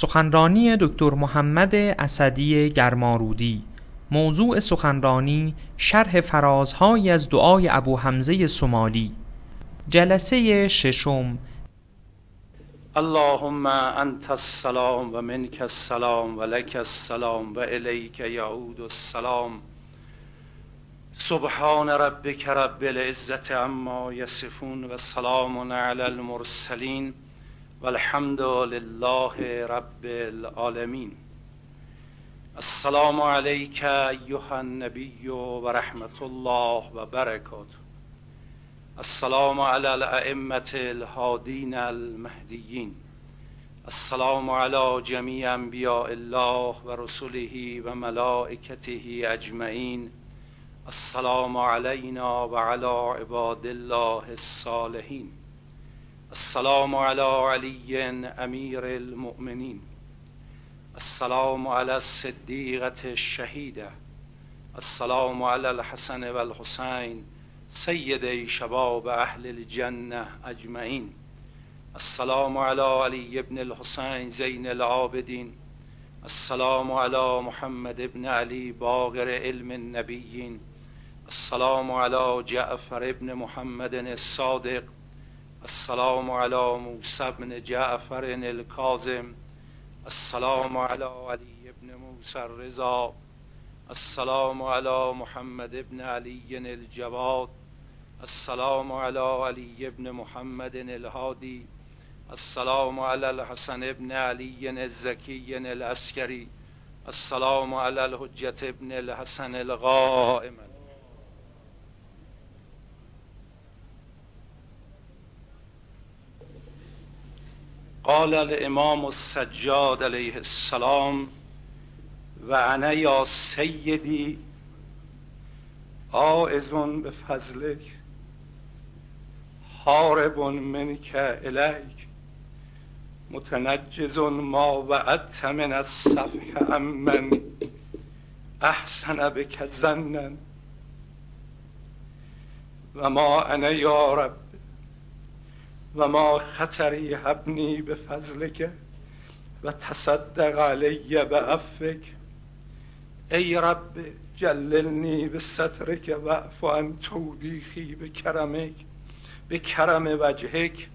سخنرانی دکتر محمد اسدی گرمارودی. موضوع سخنرانی شرح فرازهایی از دعای ابو حمزه سمالی. جلسه ششم. اللهم انت السلام و منک السلام و لک السلام و الیک یعود السلام. سبحان ربک رب العزت عما یصفون و سلام علی المرسلین. والحمد لله رب العالمین. السلام علیک ایها النبی و رحمت الله و السلام علی الائمة الهادین المهدیین. السلام علی جمیع انبیاء الله و رسله و اجمعین. السلام علینا و علی عباد الله الصالحین. السلام علی علی امیر المؤمنین السلام علی الصدیقة الشهیده السلام علی الحسن و الحسین شباب اهل الجنه اجمعین السلام علی علی ابن الحسین زین العابدین السلام علی محمد ابن علی باقر علم النبیین السلام علی جعفر ابن محمد الصادق. السلام علی موسی ابن جعفر الكاظم السلام علی علی ابن موسی الرضا. السلام علی محمد ابن علی الجواد. السلام علی علی ابن محمد الهادی. السلام علی الحسن ابن علی الزکی العسکری. السلام علی الحجت ابن الحسن القائم قال الامام السجاد علیه السلام و انا یا سیدی آئذن به فضلک حارب منک الیک متنجز ما وعدت من الصفح امن احسن بک زنن و ما انا یا رب و ما خطری حبنی به فضلک و تصدق علی به عفک ای رب جللنی به سترک و عن توبیخی به کرمک به کرم وجهک.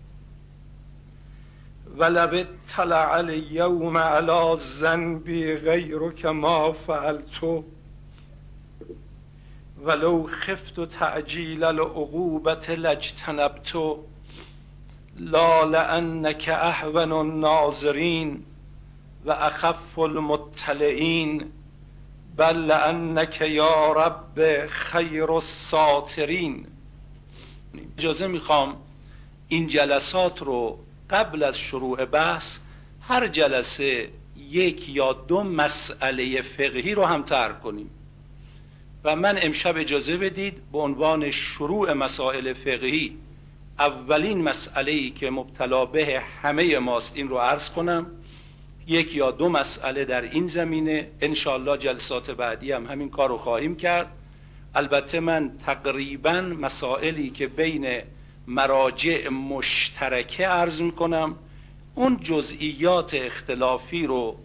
ولو اطلع الیوم علی ذنبی غیرک ما فعلتو ولو خفت تعجیل العقوبة لاجتنبتو لا لانک اهون الناظرین و اخف المطلعین بل لانک یا رب خیر الساترین. اجازه می‌خوام این جلسات رو قبل از شروع بحث هر جلسه یک یا دو مسئله فقهی رو هم ترک کنیم. و من امشب اجازه بدید به عنوان شروع مسائل فقهی اولین مسئله ای که مبتلا به همه ماست این رو عرض کنم یک یا دو مسئله در این زمینه. انشالله جلسات بعدی هم همین کار رو خواهیم کرد. البته من تقریبا مسائلی که بین مراجع مشترکه عرض می‌کنم. اون جزئیات اختلافی رو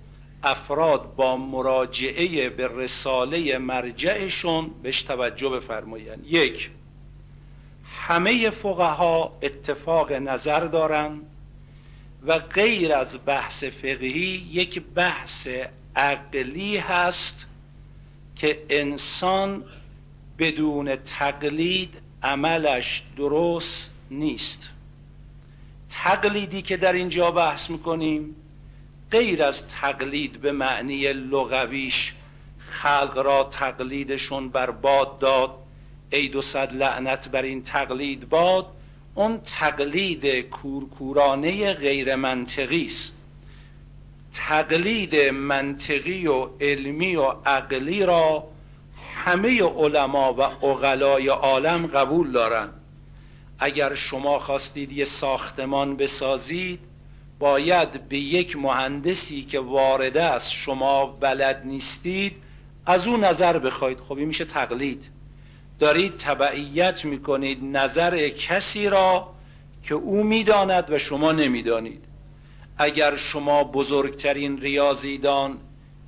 افراد با مراجعه به رساله مرجعشون بهش توجه بفرمایند. یک همه فقها اتفاق نظر دارن و غیر از بحث فقهی یک بحث عقلی هست که انسان بدون تقلید عملش درست نیست. تقلیدی که در اینجا بحث می‌کنیم غیر از تقلید به معنی لغویش خلق را تقلیدشون برباد داد عید و صد لعنت بر این تقلید باد اون تقلید کورکورانه غیر منطقی است. تقلید منطقی و علمی و عقلی را همه علما و اقلای عالم قبول دارن اگر شما خواستید یه ساختمان بسازید باید به یک مهندسی که وارده است شما بلد نیستید از او نظر بخواید. خب این میشه تقلید. دارید تبعیت می‌کنید نظر کسی را که او می‌داند و شما نمی‌دانید. اگر شما بزرگترین ریاضیدان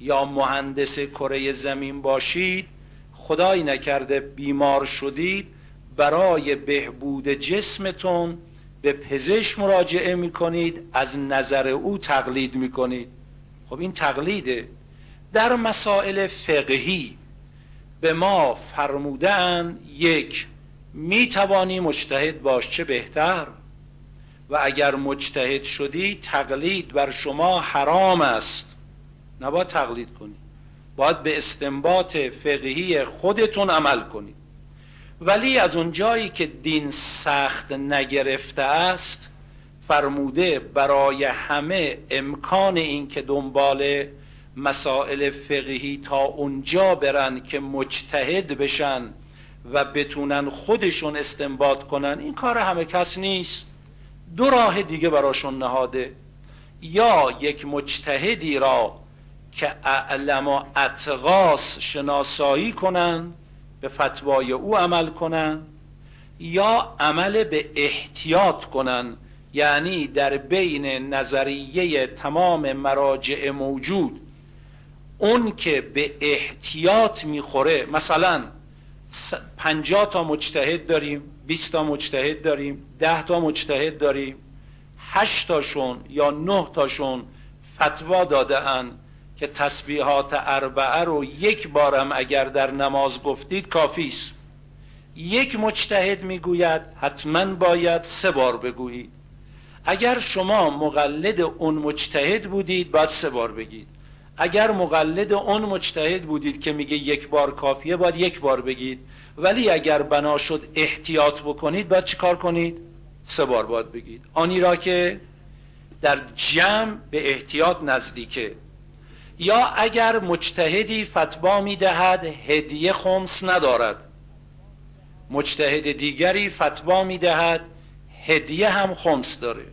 یا مهندس کره زمین باشید خدای نکرده بیمار شدید برای بهبود جسمتون به پزشک مراجعه می‌کنید از نظر او تقلید می‌کنید. خب این تقلیده. در مسائل فقهی به ما فرمودن یک می‌توانی مجتهد باش چه بهتر؟ و اگر مجتهد شدی تقلید بر شما حرام است. نباید تقلید کنید باید به استنباط فقهی خودتون عمل کنید ولی از اون جایی که دین سخت نگرفته است فرموده برای همه امکان این که دنبال مسائل فقهی تا اونجا برن که مجتهد بشن و بتونن خودشون استنباط کنن این کار همه کس نیست. دو راه دیگه براشون نهاده. یا یک مجتهدی را که اعلم و اتقاس شناسایی کنن به فتوای او عمل کنن یا عمل به احتیاط کنن یعنی در بین نظریه تمام مراجع موجود اون که به احتیاط می‌خوره مثلا پنجاه تا مجتهد داریم 20 تا مجتهد داریم ده تا مجتهد داریم هشت تاشون یا نه تاشون فتوا داده ان که تسبیحات اربعه رو یک بارم اگر در نماز گفتید کافی است. یک مجتهد می‌گوید حتما باید سه بار بگویید. اگر شما مقلد اون مجتهد بودید باید سه بار بگید. اگر مقلد اون مجتهد بودید که میگه یک بار کافیه باید یک بار بگید. ولی اگر بنا شد احتیاط بکنید باید چیکار کنید؟ سه بار باید بگید. آنی را که در جمع به احتیاط نزدیکه. یا اگر مجتهدی فتوا می‌دهد هدیه خمس ندارد. مجتهد دیگری فتوا می‌دهد هدیه هم خمس داره.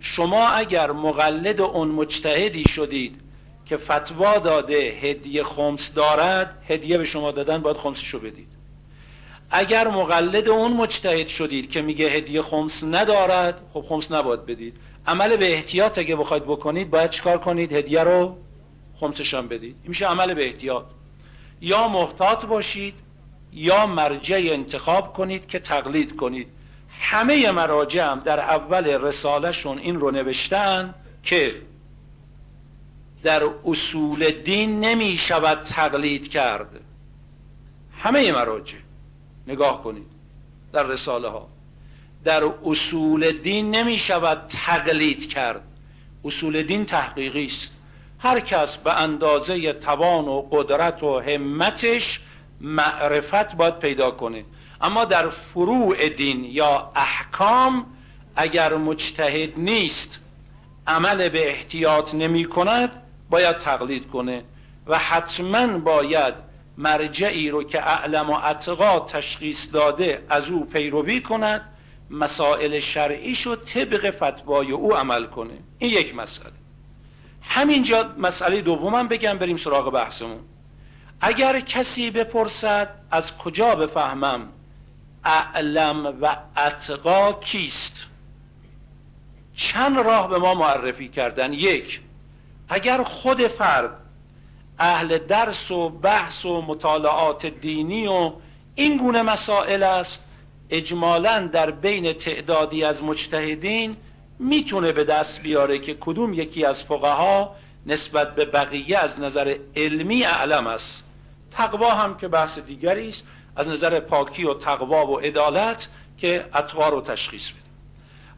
شما اگر مقلد اون مجتهدی شدید که فتوا داده هدیه خمس دارد هدیه به شما دادن باید خمسشو بدید. اگر مقلد اون مجتهد شدید که میگه هدیه خمس ندارد خب خمس نباید بدید. عمل به احتیاط اگه بخواید بکنید باید چیکار کنید؟ هدیه رو خمسشان بدید. این میشه عمل به احتیاط. یا محتاط باشید یا مرجع انتخاب کنید که تقلید کنید. همه مراجع هم در اول رسالهشون این رو نوشتن که در اصول دین نمی شود تقلید کرد. همه مراجع نگاه کنید در رساله ها. در اصول دین نمی شود تقلید کرد. اصول دین تحقیقی است. هر کس به اندازه توان و قدرت و همتش معرفت باید پیدا کنه. اما در فروع دین یا احکام اگر مجتهد نیست عمل به احتیاط نمی کند باید تقلید کنه و حتما باید مرجعی رو که اعلم و اتقا تشخیص داده از او پیروی کند مسائل شرعیشو طبق فتوای او عمل کنه. این یک مسئله. همینجا مسئله دومم بگم بریم سراغ بحثمون. اگر کسی بپرسد از کجا بفهمم اعلم و اتقا کیست؟ چند راه به ما معرفی کردن؟ یک اگر خود فرد اهل درس و بحث و مطالعات دینی و این گونه مسائل است اجمالا در بین تعدادی از مجتهدین می‌تونه به دست بیاره که کدوم یکی از فقها نسبت به بقیه از نظر علمی اعلم است. تقوا هم که بحث دیگری است از نظر پاکی و تقوا و عدالت که اتقا رو تشخیص بده.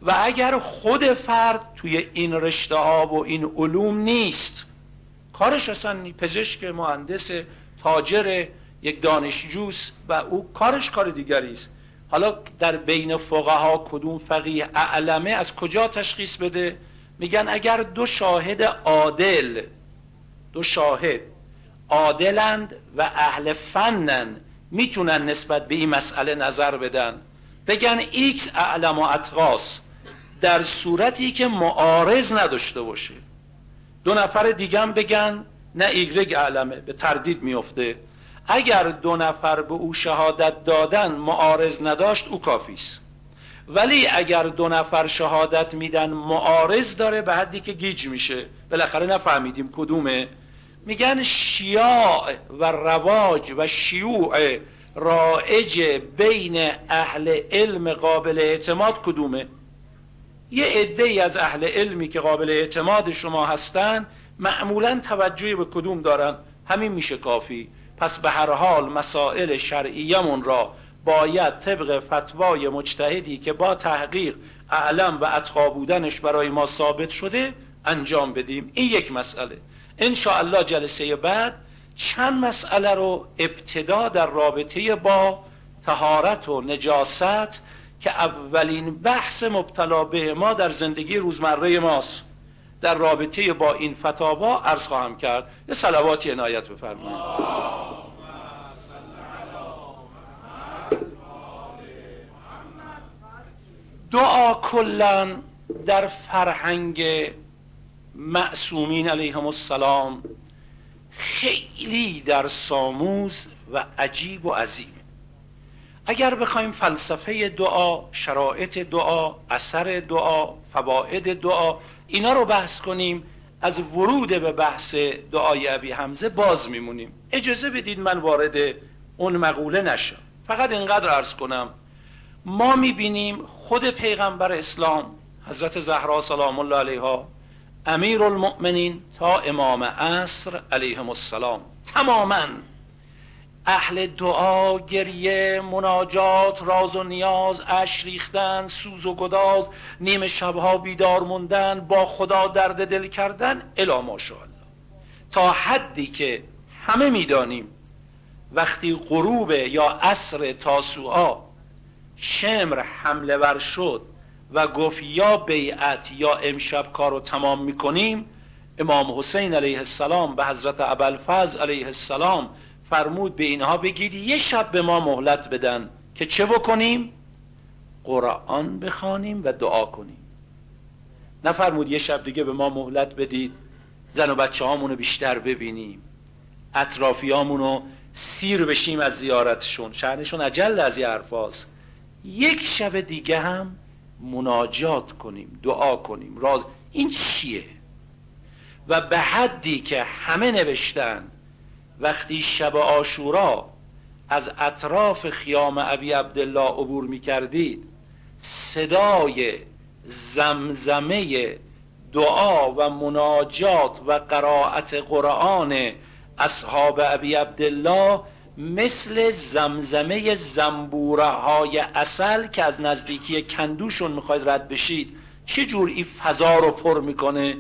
و اگر خود فرد توی این رشته ها و این علوم نیست کارش اصلا پزشک مهندس تاجر یک دانشجوست و او کارش کار دیگری است. حالا در بین فقها کدوم فقیه اعلمه از کجا تشخیص بده؟ میگن اگر دو شاهد عادل دو شاهد عادلند و اهل فنن می‌تونن نسبت به این مسئله نظر بدن. بگن ایکس اعلم و اتقاست در صورتی که معارض نداشته باشه. دو نفر دیگه بگن نه ایگرگ اعلمه به تردید میفته اگر دو نفر به او شهادت دادن معارض نداشت او کافی است. ولی اگر دو نفر شهادت میدن معارض داره به حدی که گیج میشه. بالاخره نفهمیدیم کدومه. میگن شیاع و رواج و شیوع رائج بین اهل علم قابل اعتماد کدومه؟ یه عده ای از اهل علمی که قابل اعتماد شما هستن معمولا توجهی به کدوم دارن؟ همین میشه کافی. پس به هر حال مسائل شرعیمون را باید طبق فتوای مجتهدی که با تحقیق اعلم و اتقا بودنش برای ما ثابت شده انجام بدیم. این یک مسئله. ان الله جلسه بعد چند مسئله رو ابتدا در رابطه با تهارت و نجاست که اولین بحث مبتلا به ما در زندگی روزمره ماست. در رابطه با این فتاوا عرض خواهم کرد. یه سلواتی عنایت بفرمایید. دعا کلا در فرهنگ معصومین علیهم السلام خیلی در ساموز و عجیب و عظیم. اگر بخوایم فلسفه دعا شرایط دعا اثر دعا فواید دعا اینا رو بحث کنیم از ورود به بحث دعای ابی حمزه باز میمونیم. اجازه بدید من وارد اون مقوله نشم. فقط اینقدر عرض کنم ما می‌بینیم خود پیغمبر اسلام حضرت زهرا سلام الله علیها امیر المؤمنین تا امام عصر علیهم السلام تماما اهل دعا گریه مناجات راز و نیاز اش ریختن سوز و گداز نیمه شبها بیدار موندن با خدا درد دل کردن الا ماشاءالله. تا حدی که همه می‌دانیم وقتی غروب یا عصر تاسوعا شمر حمله ور شد و گفت یا بیعت یا امشب کار رو تمام می‌کنیم امام حسین علیه السلام به حضرت ابوالفضل علیه السلام فرمود به اینها بگید یه شب به ما مهلت بدن که چه بکنیم؟ قرآن بخوانیم و دعا کنیم. نفرمود یه شب دیگه به ما مهلت بدید زن و بچه هامونو بیشتر ببینیم اطرافیامونو سیر بشیم از زیارتشون. شهرشون عجل از یه یک شب دیگه هم مناجات کنیم دعا کنیم. راز این چیه؟ و به حدی که همه نوشتن وقتی شب آشورا از اطراف خیام ابی عبدالله عبور می کردید صدای زمزمه دعا و مناجات و قرائت قرآن اصحاب ابی عبدالله مثل زمزمه زنبوره های اصل که از نزدیکی کندوشون می‌خواید رد بشید. چه جور این فضا رو پر می‌کنه؟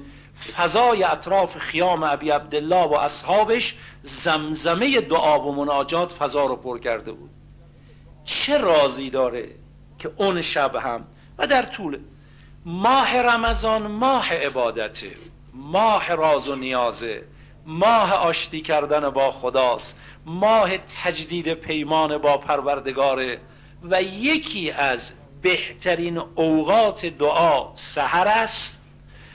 فضای اطراف خیام ابی عبدالله و اصحابش زمزمه دعا و مناجات فضا رو پر کرده بود. چه رازی داره که اون شب هم و در طول ماه رمضان ماه عبادته ماه راز و نیازه ماه آشتی کردن با خداست ماه تجدید پیمان با پروردگاره و یکی از بهترین اوقات دعا سحر است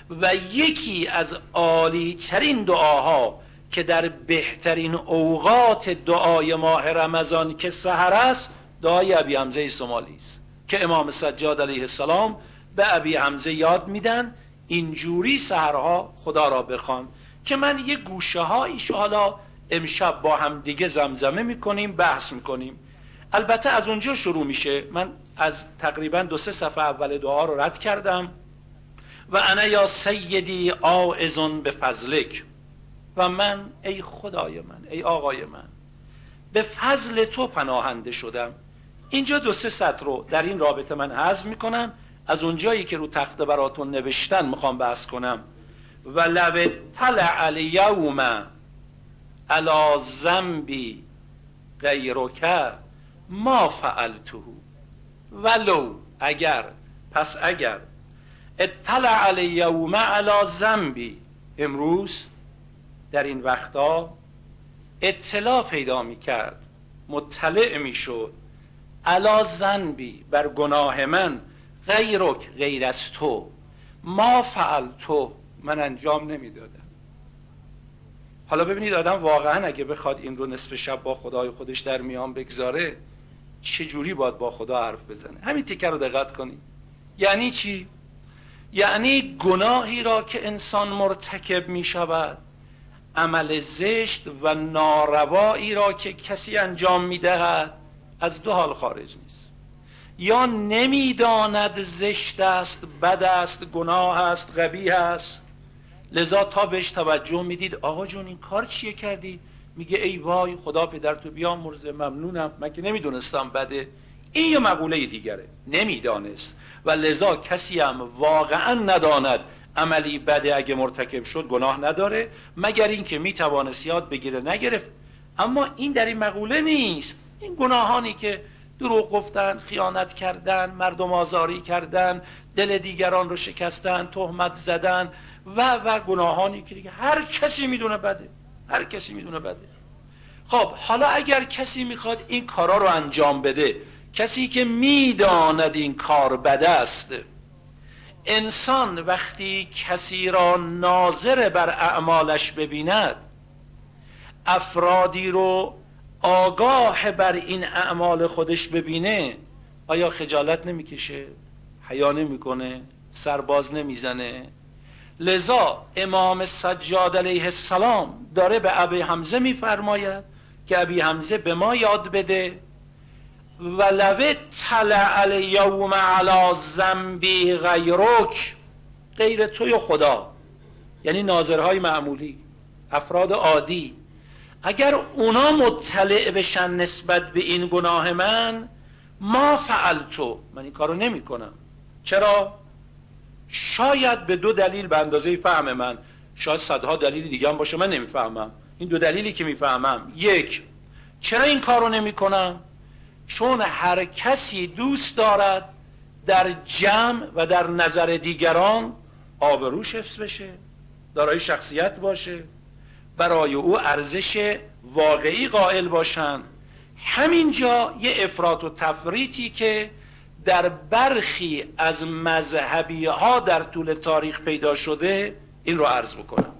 و یکی از عالی ترین دعاها که در بهترین اوقات دعای ماه رمضان که سحر است دعای ابی حمزه سومالی است. که امام سجاد علیه السلام به ابی حمزه یاد میدن اینجوری سحرها خدا را بخوان که من یه گوشه ها حالا امشب با هم دیگه زمزمه می‌کنیم بحث می‌کنیم. البته از اونجا شروع میشه. من از تقریبا دو سه صفحه اول دعا رو رد کردم. و انا یا سیدی آعزون به فضلک. و من ای خدای من ای آقای من به فضل تو پناهنده شدم. اینجا دو سه سطر رو در این رابطه من حذف می‌کنم. از اونجایی که رو تخته براتون نوشتن می‌خوام بحث کنم. و لب طلع الیوم علا زنبی غیرک ما فعلته. ولو اگر پس اگر اطلع الیوم علا زنبی امروز در این وقتا اطلاع پیدا می کرد مطلع می شد علا زنبی بر گناه من غیرک غیر از تو. ما فعل تو من انجام نمی‌دادم. حالا ببینید آدم واقعا اگه بخواد این رو نصف شب با خدای خودش در میان بگذاره چجوری باید با خدا حرف بزنه؟ همین تیکه رو دقت کنید. یعنی چی؟ یعنی گناهی را که انسان مرتکب می شود عمل زشت و ناروایی را که کسی انجام می دهد از دو حال خارج نیست. یا نمی‌داند زشت است بد است گناه است قبیح است. لذا تا بهش توجه می‌دید آقا جون این کار چیه کردی؟ میگه ای وای خدا پدر تو بیا مرزه ممنونم. من که نمی‌دونستم بده. این یه مقوله دیگره. نمی‌دانست. و لذا کسی هم واقعا نداند عملی بده اگه مرتکب شد گناه نداره مگر اینکه می‌توانست یاد بگیره نگرفت. اما این در این مقوله نیست. این گناهانی که دروغ گفتن خیانت کردن مردم آزاری کردن دل دیگران رو شکستن تهمت زدن و و گناهانی که دیگه هر کسی می‌دونه بده. هر کسی می‌دونه بده. خب حالا اگر کسی می‌خواد این کارا رو انجام بده کسی که می‌داند این کار بده است انسان وقتی کسی را ناظر بر اعمالش ببیند افرادی رو آگاه بر این اعمال خودش ببینه آیا خجالت نمی‌کشه؟ حیا نمی‌کنه؟ سرباز نمی‌زنه؟ لذا امام سجاد علیه السلام داره به ابی حمزه میفرماید که ابی حمزه به ما یاد بده ولو طلع الیوم علی زنبی غیرک. غیر توی خدا. یعنی ناظرهای معمولی افراد عادی. اگر اونا مطلع بشن نسبت به این گناه من ما فعلتو. من این کارو نمی کنم چرا؟ شاید به دو دلیل به اندازه فهم من. شاید صدها دلیل دیگه هم باشه من نمی‌فهمم. این دو دلیلی که می‌فهمم. یک چرا این کارو نمی کنم؟ چون هر کسی دوست دارد در جمع و در نظر دیگران آبروش حفظ بشه دارای شخصیت باشه برای او ارزش واقعی قائل باشن. همینجا یه افراط و تفریطی که در برخی از مذهبی ها در طول تاریخ پیدا شده این رو عرض بکنم.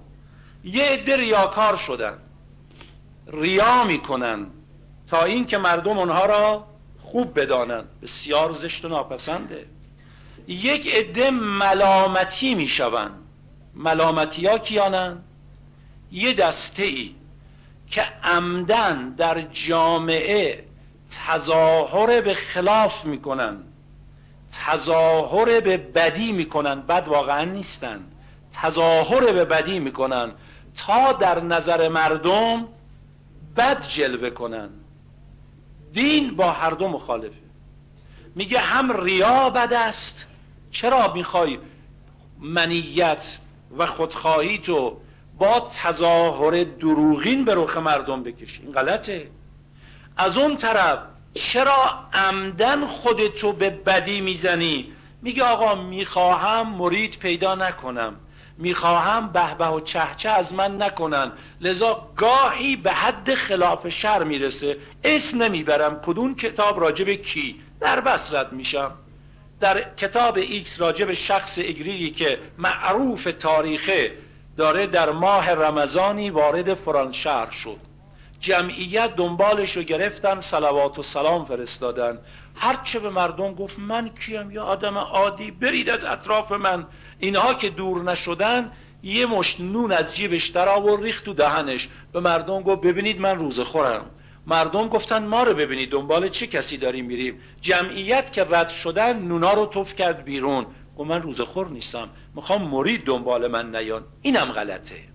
یه عده ریاکار شدن ریا می‌کنن. تا اینکه مردم اونها را خوب بدانن بسیار زشت و ناپسنده. یک عده ملامتی می‌شوند. ملامتی ها کیانن یه دسته ای که عمدن در جامعه تظاهر به خلاف می‌کنن تظاهر به بدی می‌کنن بد واقعا نیستن. تظاهر به بدی می‌کنن تا در نظر مردم بد جلوه کنن دین با هر دو مخالفه. میگه هم ریا بد است چرا می‌خوای منیت و خودخواهی تو با تظاهر دروغین به رخ مردم بکشی؟ این غلطه. از اون طرف چرا عمدن خودتو به بدی می‌زنی؟ میگه آقا می‌خواهم مرید پیدا نکنم. می‌خواهم به و چهچه از من نکنن. لذا گاهی به حد خلاف شر می‌رسه. اسم نمی‌برم کدون کتاب راجب کی. در بس میشم. در کتاب ایکس راجب شخص اگریی که معروف تاریخه داره در ماه رمضانی وارد فران شهر شد. جمعیت دنبالش رو گرفتن سلوات و سلام فرستادن. هرچه به مردم گفت من کیم یا آدم عادی برید از اطراف من. اینها که دور نشدن یه مشت نون از جیبش در آورد ریخت تو دهنش. به مردم گفت ببینید من روزه خورم. مردم گفتن ما رو ببینید دنبال چه کسی داریم میریم؟ جمعیت که رد شدن نونا رو توف کرد بیرون. و من روزه خور نیستم. می‌خوام مرید دنبال من نیان. اینم غلطه.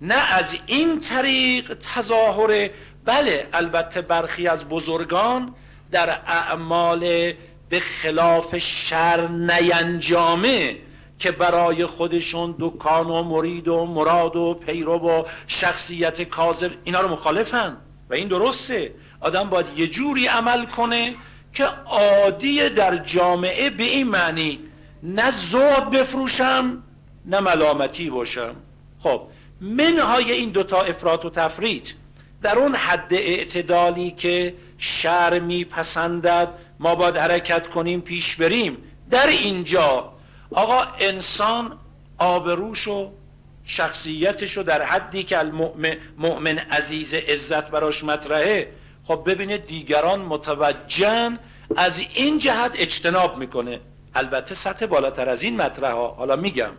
نه از این طریق تظاهر بله البته برخی از بزرگان در اعمال به خلاف شر نینجامه که برای خودشون دکان و مرید و مراد و پیرو و شخصیت کاذب اینا رو مخالفن. و این درسته. آدم باید یه جوری عمل کنه که عادی در جامعه به این معنی نه زود بفروشم نه ملامتی باشم. خب منهای این دوتا افراط و تفریط در اون حد اعتدالی که شر میپسندد ما باید حرکت کنیم پیش بریم. در اینجا آقا انسان آبروش و شخصیتش در حدی که المؤمن مؤمن عزیز عزت براش مطرحه خب ببینه دیگران متوجهن از این جهت اجتناب می‌کنه. البته سطح بالاتر از این مطرح ها حالا میگم.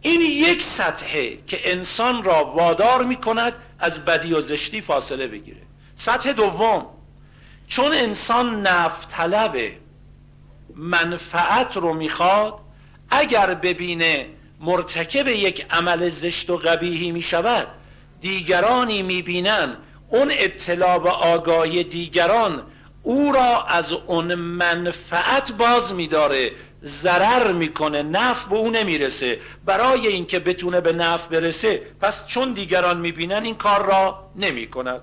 این یک سطحه که انسان را وادار می‌کند از بدی و زشتی فاصله بگیره. سطح دوم چون انسان نفت طلبه منفعت رو می‌خواد اگر ببینه مرتکب یک عمل زشت و قبیهی می‌شود دیگرانی می‌بینن. اون اطلاع و آگاهی دیگران او را از اون منفعت باز میداره. ضرر می‌کنه نفع به او نمی‌رسه. برای اینکه بتونه به نفع برسه پس چون دیگران می‌بینن این کار را نمی‌کند.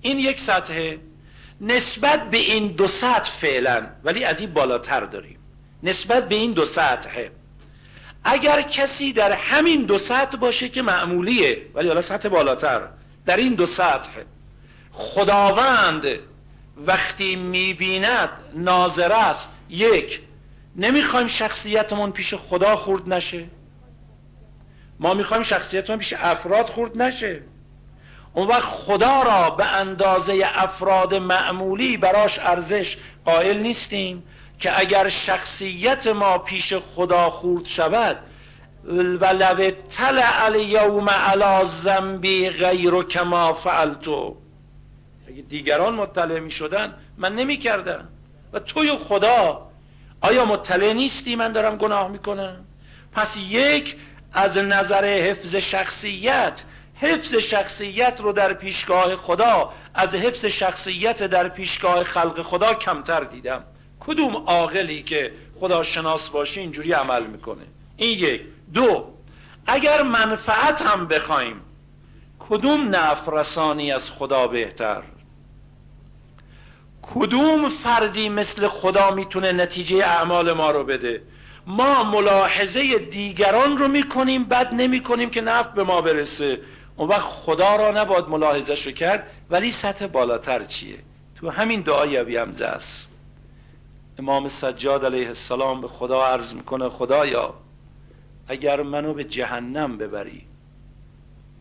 این یک سطحه نسبت به این دو سطح فعلا ولی از این بالاتر داریم. نسبت به این دو سطحه اگر کسی در همین دو سطح باشه که معمولیه ولی حالا سطح بالاتر در این دو سطح خداوند وقتی می‌بیند ناظر است یک نمی‌خوایم شخصیتمون پیش خدا خورد نشه. ما می‌خوایم شخصیتمون پیش افراد خورد نشه. اون وقت خدا را به اندازه افراد معمولی براش ارزش قائل نیستیم. که اگر شخصیت ما پیش خدا خورد شود و لو طلع الیوم علی زنبی غیر کما فعلتو. اگه دیگران مطلع می شدن من نمی کردم. و توی خدا آیا مطلع نیستی؟ من دارم گناه می‌کنم پس یک از نظر حفظ شخصیت حفظ شخصیت رو در پیشگاه خدا از حفظ شخصیت در پیشگاه خلق خدا کمتر دیدم. کدوم عاقلی که خدا شناس باشه اینجوری عمل می‌کنه؟ این یک. دو اگر منفعت هم بخوایم کدوم نفع رسانی از خدا بهتر؟ کدوم فردی مثل خدا می‌تونه نتیجه اعمال ما رو بده؟ ما ملاحظه دیگران رو می‌کنیم بد نمی‌کنیم که نفع به ما برسه. اون وقت خدا را نباید ملاحظه شو کرد ولی سطح بالاتر چیه؟ تو همین دعای ابی حمزه است. امام سجاد علیه السلام به خدا عرض می‌کنه خدایا اگر منو به جهنم ببری.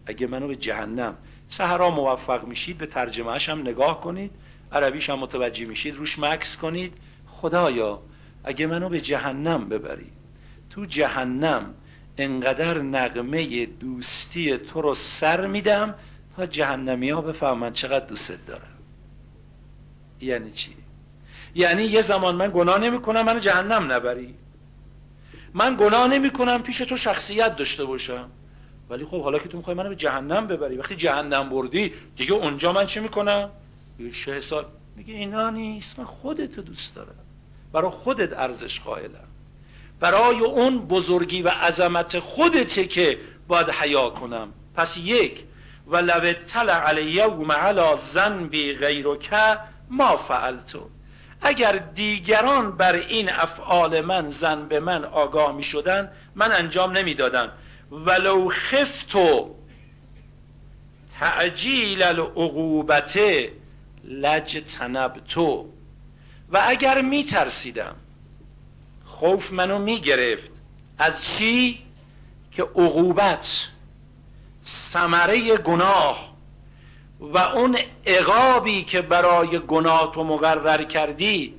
اگه منو به جهنم. سهرا موفق میشید به ترجمه هم نگاه کنید. عربیش هم متوجه میشید روش مکس کنید. خدایا اگه منو به جهنم ببری تو جهنم انقدر نقمه دوستی تو رو سر میدم تا جهنمی ها بفهمن چقدر دوستت دارم. یعنی چی؟ یعنی یه زمان من گناه نمی کنم منو جهنم نبری. من گناه نمی کنم پیش تو شخصیت داشته باشم. ولی خب حالا که تو می‌خوای منو به جهنم ببری وقتی جهنم بردی دیگه اونجا من چی می‌کنم؟ چه سال. میگه اینا نیست من خودت دوست دارم. برای خودت ارزش قائلم. برای اون بزرگی و عظمت خودته که باید حیا کنم. پس یک و لو طلع علی یوم علی زنبی غیرک ما فعلتو. اگر دیگران بر این افعال من زن به من آگاه می شدن من انجام نمی دادم ولو خفتو تعجیل العقوبت لج تو و اگر می ترسیدم خوف منو می گرفت از چی؟ که عقوبت ثمره گناه. و اون عقابی که برای گناه تو مقرر کردی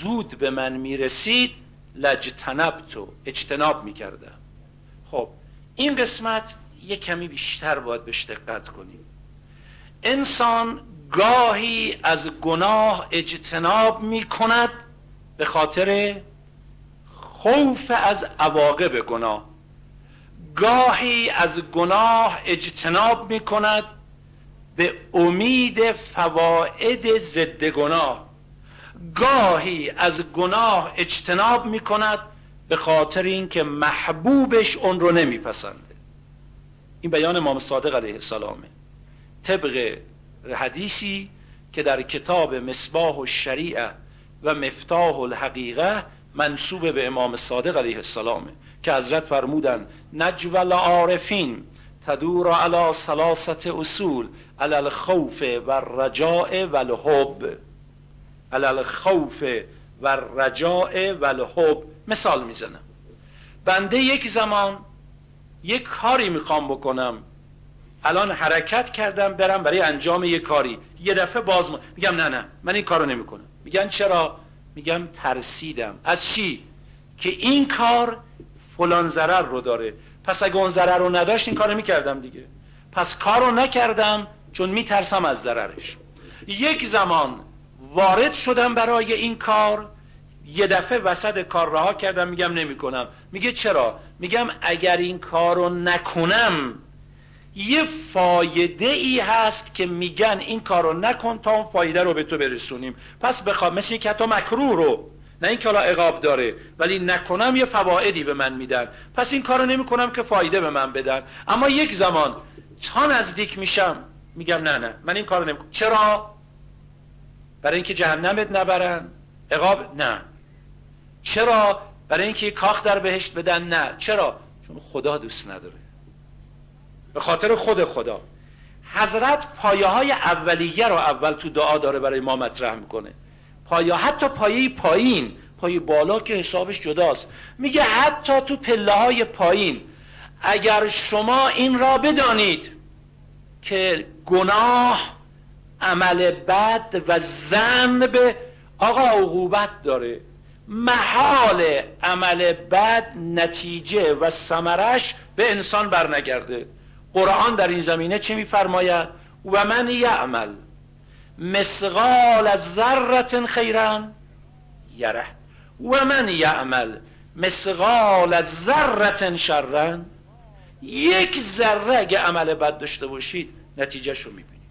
زود به من می‌رسید لجتنب تو اجتناب می‌کردم. خب این قسمت یه کمی بیشتر باید بهش دقت کنیم. انسان گاهی از گناه اجتناب می کند به خاطر خوف از عواقب گناه. گاهی از گناه اجتناب می کند به امید فواید ضد گناه. گاهی از گناه اجتناب می کند به خاطر اینکه محبوبش اون رو نمیپسنده. این بیان امام صادق علیه السلامه طبق حدیثی که در کتاب مصباح و شریعه و مفتاح الحقیقه منصوب به امام صادق علیه السلامه که حضرت فرمودن نجول عارفین تدور علی سلاست اصول علی الخوف و رجاء و الحب علی الخوف و رجاء و الحب مثال می‌زنم. بنده یک زمان یک کاری می‌خوام بکنم. الان حرکت کردم برم برای انجام یه کاری. یه دفعه باز میگم نه نه من این کارو نمی‌کنم. میگن چرا؟ میگم ترسیدم. از چی؟ که این کار فلان ضرر رو داره. پس اگه اون ضرر رو نداشت این کارو می‌کردم دیگه. پس کارو نکردم چون میترسم از ضررش. یک زمان وارد شدم برای این کار یه دفعه وسط کار رها کردم میگم نمی‌کنم. میگه چرا؟ میگم اگر این کارو نکنم یه فایده ای هست که میگن این کارو نکن تا اون فایده رو به تو برسونیم. پس بخوام مثل که حتی مکروه رو نه این حالا عقاب داره ولی نکنم یه فوایدی به من میدن. پس این کارو نمی‌کنم که فایده به من بدن. اما یک زمان تا نزدیک میشم میگم نه نه من این کارو نمی‌کنم. چرا؟ برای اینکه جهنمت نبرن. عقاب؟ نه. چرا؟ برای اینکه کاخ در بهشت بدن؟ نه. چرا؟ چون خدا دوست نداره. به خاطر خود خدا. حضرت پایه های اولیه رو اول تو دعا داره برای ما مطرح می‌کنه. پایه حتی پایه پایین. پایه بالا که حسابش جداست. میگه حتی تو پله های پایین. اگر شما این را بدانید که گناه عمل بد و زن به آقا عقوبت داره محال عمل بد نتیجه و سمرش به انسان برنگرده. قرآن در این زمینه چی میفرماید؟ و من یعمل. مسقال از ذرت خیرا یره. و من یعمل مسقال از ذرت شرا یک ذره اگه عمل بد داشته باشید نتیجهش رو می‌بینید.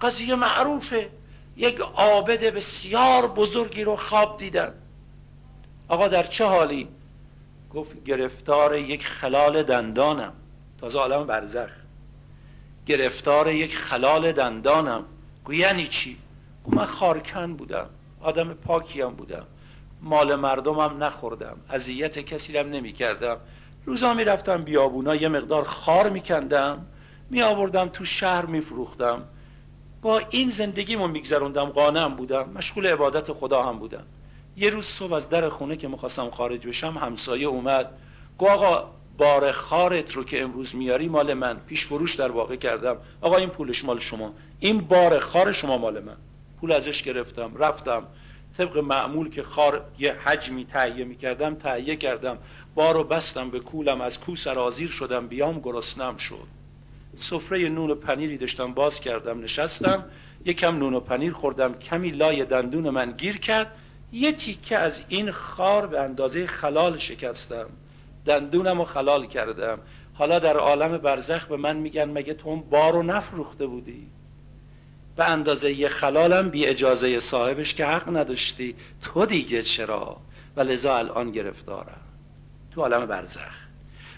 قضیه معروفه. یک عابد بسیار بزرگی رو خواب دیدن. آقا در چه حالی؟ گفت گرفتار یک خلال دندانم. تازه عالم برزخ. گرفتار یک خلال دندانم. یعنی چی؟ گو من خارکن بودم آدم پاکیم بودم مال مردمم نخوردم اذیت کسی هم نمی کردم روزا می رفتم بیابونا یه مقدار خار می کندم می آوردم تو شهر می فروختم با این زندگیمو میگذروندم قانم بودم مشغول عبادت خدا هم بودم. یه روز صبح از در خونه که می‌خواستم خارج بشم همسایه اومد. گو آقا بار خارت رو که امروز میاری مال من. پیش فروش در واقع کردم. آقا این پولش مال شما. این بار خار شما مال من. پول ازش گرفتم رفتم. طبق معمول که خار یه حجمی تهیه می‌کردم تهیه کردم. بارو بستم به کولم از کو سرازیر شدم بیام گرسنم شد. سفره نون و پنیری داشتم باز کردم نشستم. یکم نون و پنیر خوردم کمی لای دندون من گیر کرد. یه تیکه از این خار به اندازه خلال شکستم. دندونم رو خلال کردم. حالا در عالم برزخ به من میگن مگه تو اون بارو نفروخته بودی؟ به اندازه یه خلالم بی اجازه صاحبش که حق نداشتی. تو دیگه چرا؟ و لذا الان گرفتارم. تو عالم برزخ.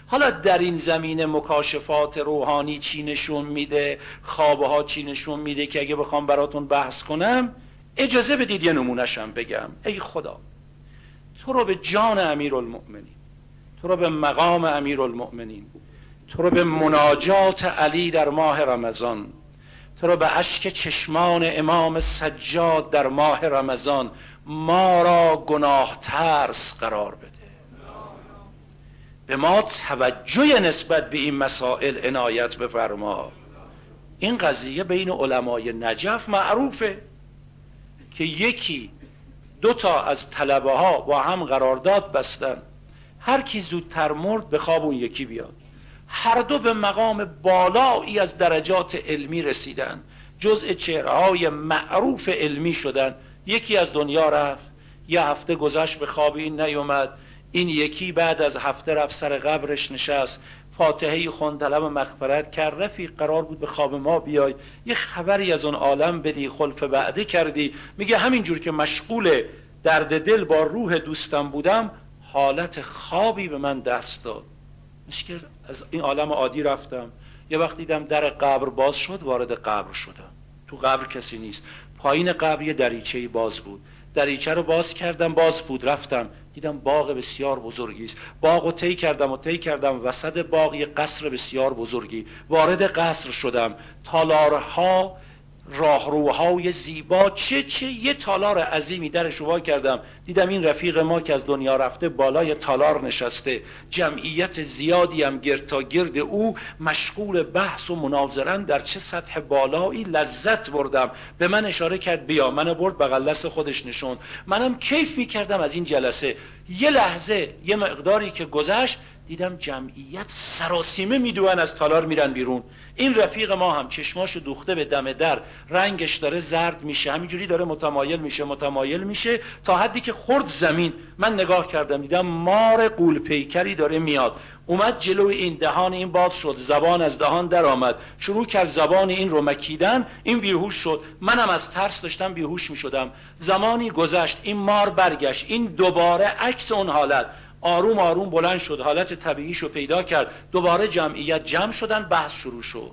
حالا در این زمینه مکاشفات روحانی چی نشون میده؟ خوابه ها چی نشون میده که اگه بخوام براتون بحث کنم اجازه بدید یه نمونشم بگم. ای خدا. تو رو به جان امیر المؤمنین تو رو به مقام امیر المؤمنین تو رو به مناجات علی در ماه رمضان تو رو به اشک چشمان امام سجاد در ماه رمضان ما را گناه ترس قرار بده. به ما توجه نسبت به این مسائل عنایت بفرما. این قضیه بین علمای نجف معروفه که یکی دو تا از طلبه ها با هم قرارداد بستن. هر کی زودتر مرد به خواب اون یکی بیاد. هر دو به مقام بالایی از درجات علمی رسیدن. جزء چهرهای معروف علمی شدن. یکی از دنیا رفت یه هفته گذشت به خواب این نیومد. این یکی بعد از هفته رفت سر قبرش نشست. فاتحه خون طلب مغفرت کرد. رفیق قرار بود به خواب ما بیای. یه خبری از اون عالم بدی خلف بعده کردی. میگه همینجور که مشغول درد دل با روح دوستم بودم حالت خوابی به من دست داد. که از این عالم عادی رفتم. یه وقت دیدم در قبر باز شد وارد قبر شدم. تو قبر کسی نیست. پایین قبر یه دریچه باز بود. دریچه رو باز کردم باز بود. رفتم. دیدم باغ بسیار بزرگی است. باغ رو طی کردم و طی کردم. وسط باغ یه قصر بسیار بزرگی. وارد قصر شدم. تالارها راهروهای زیبا. چه چه یه تالار عظیمی درش رو کردم. دیدم این رفیق ما که از دنیا رفته بالای تالار نشسته. جمعیت زیادی هم گرد تا گرد او. مشغول بحث و مناظرن در چه سطح بالایی لذت بردم. به من اشاره کرد بیا. من برد بغل خودش نشون منم کیف می کردم از این جلسه. یه لحظه یه مقداری که گذشت دیدم جمعیت سراسیمه میدوان از تالار میرن بیرون. این رفیق ما هم چشماشو دوخته به دم در رنگش داره زرد میشه همینجوری داره متمایل میشه متمایل میشه تا حدی که خورد زمین. من نگاه کردم دیدم مار قول پیکری داره میاد. اومد جلو این دهان این باز شد زبان از دهان در آمد. شروع کرد زبان این رو مکیدن این بیهوش شد. منم از ترس داشتم بیهوش می‌شدم. زمانی گذشت این مار برگشت. این دوباره عکس اون حالت. آروم آروم بلند شد حالت طبیعیشو پیدا کرد. دوباره جمعیت جمع شدن بحث شروع شد.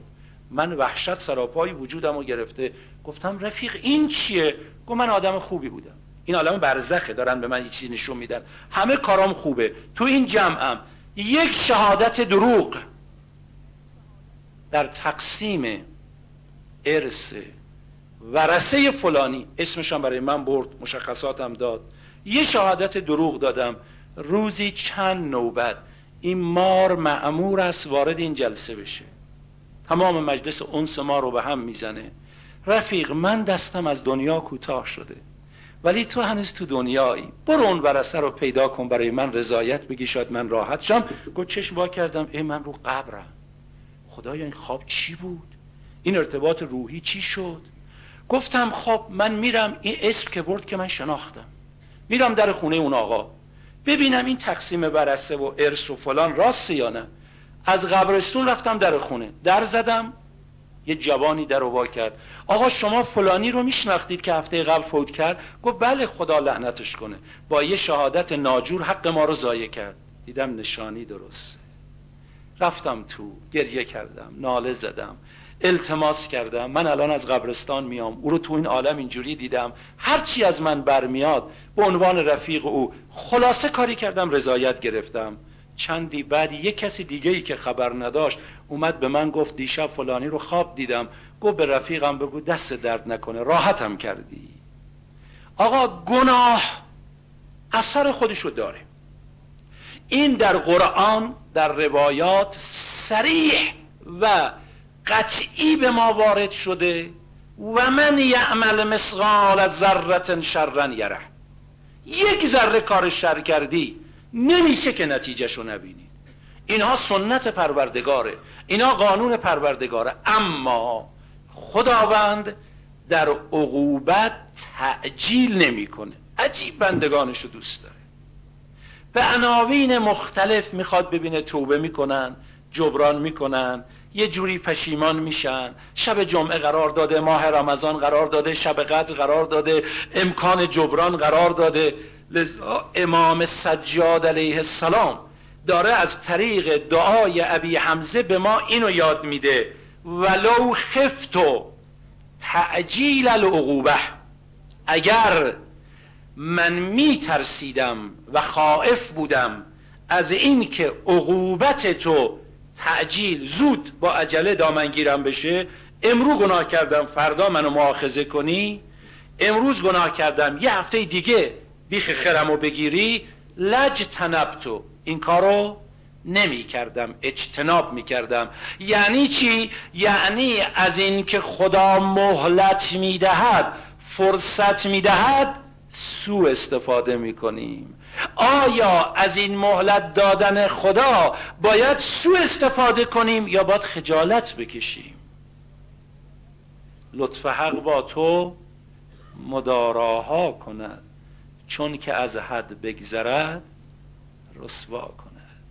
من وحشت سراپایی وجودم رو گرفته. گفتم رفیق این چیه؟ گفت من آدم خوبی بودم. این عالم برزخه دارن به من یه چیزی نشون میدن. همه کارام خوبه. تو این جمعم یک شهادت دروغ. در تقسیم ارث ورسه فلانی اسمشم برای من برد مشخصاتم داد. یه شهادت دروغ دادم. روزی چند نوبت. این مار معمور است وارد این جلسه بشه. تمام مجلس اونس ما رو به هم می‌زنه. رفیق من دستم از دنیا کوتاه شده. ولی تو هنوز تو دنیایی. برو اون ورسه رو پیدا کن برای من رضایت بگی شاید من راحت شم. گفت چشم با کردم. ای من رو قبرم. خدایا این خواب چی بود؟ این ارتباط روحی چی شد؟ گفتم خب من میرم. این اسم که برد که من شناختم. میرم در خونه اون آقا. ببینم این تقسیم برسه و ارث و فلان راست یا نه. از قبرستون رفتم در خونه. در زدم یه جوانی در وا کرد. آقا شما فلانی رو میشناختید که هفته قبل فوت کرد؟ گفت بله خدا لعنتش کنه. با یه شهادت ناجور حق ما رو ضایع کرد. دیدم نشانی درست. رفتم تو گریه کردم ناله زدم. التماس کردم. من الان از قبرستان میام. او رو تو این عالم اینجوری دیدم. هرچی از من برمیاد به عنوان رفیق او خلاصه کاری کردم رضایت گرفتم. چندی بعد یک کسی دیگه ای که خبر نداشت اومد به من گفت دیشب فلانی رو خواب دیدم. گفت به رفیقم بگو دست درد نکنه. راحتم کردی. آقا گناه اثر خودشو داره. این در قرآن در روایات سریح و قطعی به ما وارد شده و من یعمل مسقال ذره شرا یره. یک ذره کار شر کردی نمیشه که نتیجهشو نبینید اینها سنت پروردگاره اینها قانون پروردگاره. اما خداوند در عقوبت تعجیل نمی‌کنه. عجیب بندگانشو دوست داره. به عناوین مختلف می‌خواد ببینه توبه می‌کنن جبران می‌کنن یه جوری پشیمان میشن. شب جمعه قرار داده ماه رمضان قرار داده شب قدر قرار داده امکان جبران قرار داده. لذا امام سجاد علیه السلام داره از طریق دعای ابی حمزه به ما اینو یاد میده. ولو خفتو تعجیل العقوبه اگر من میترسیدم و خائف بودم از این که عقوبت تو تعجیل زود با عجله دامنگیرم بشه. امرو گناه کردم فردا منو معاخذه کنی. امروز گناه کردم یه هفته دیگه بیخ خرمو بگیری. لج تنبتو. این کارو نمی کردم اجتناب می کردم. یعنی چی؟ یعنی از این که خدا مهلت می دهد فرصت می دهد سو استفاده می کنیم. آیا از این مهلت دادن خدا باید سو استفاده کنیم یا باید خجالت بکشیم؟ لطف حق با تو مداراها کند. چون که از حد بگذرد رسوا کند.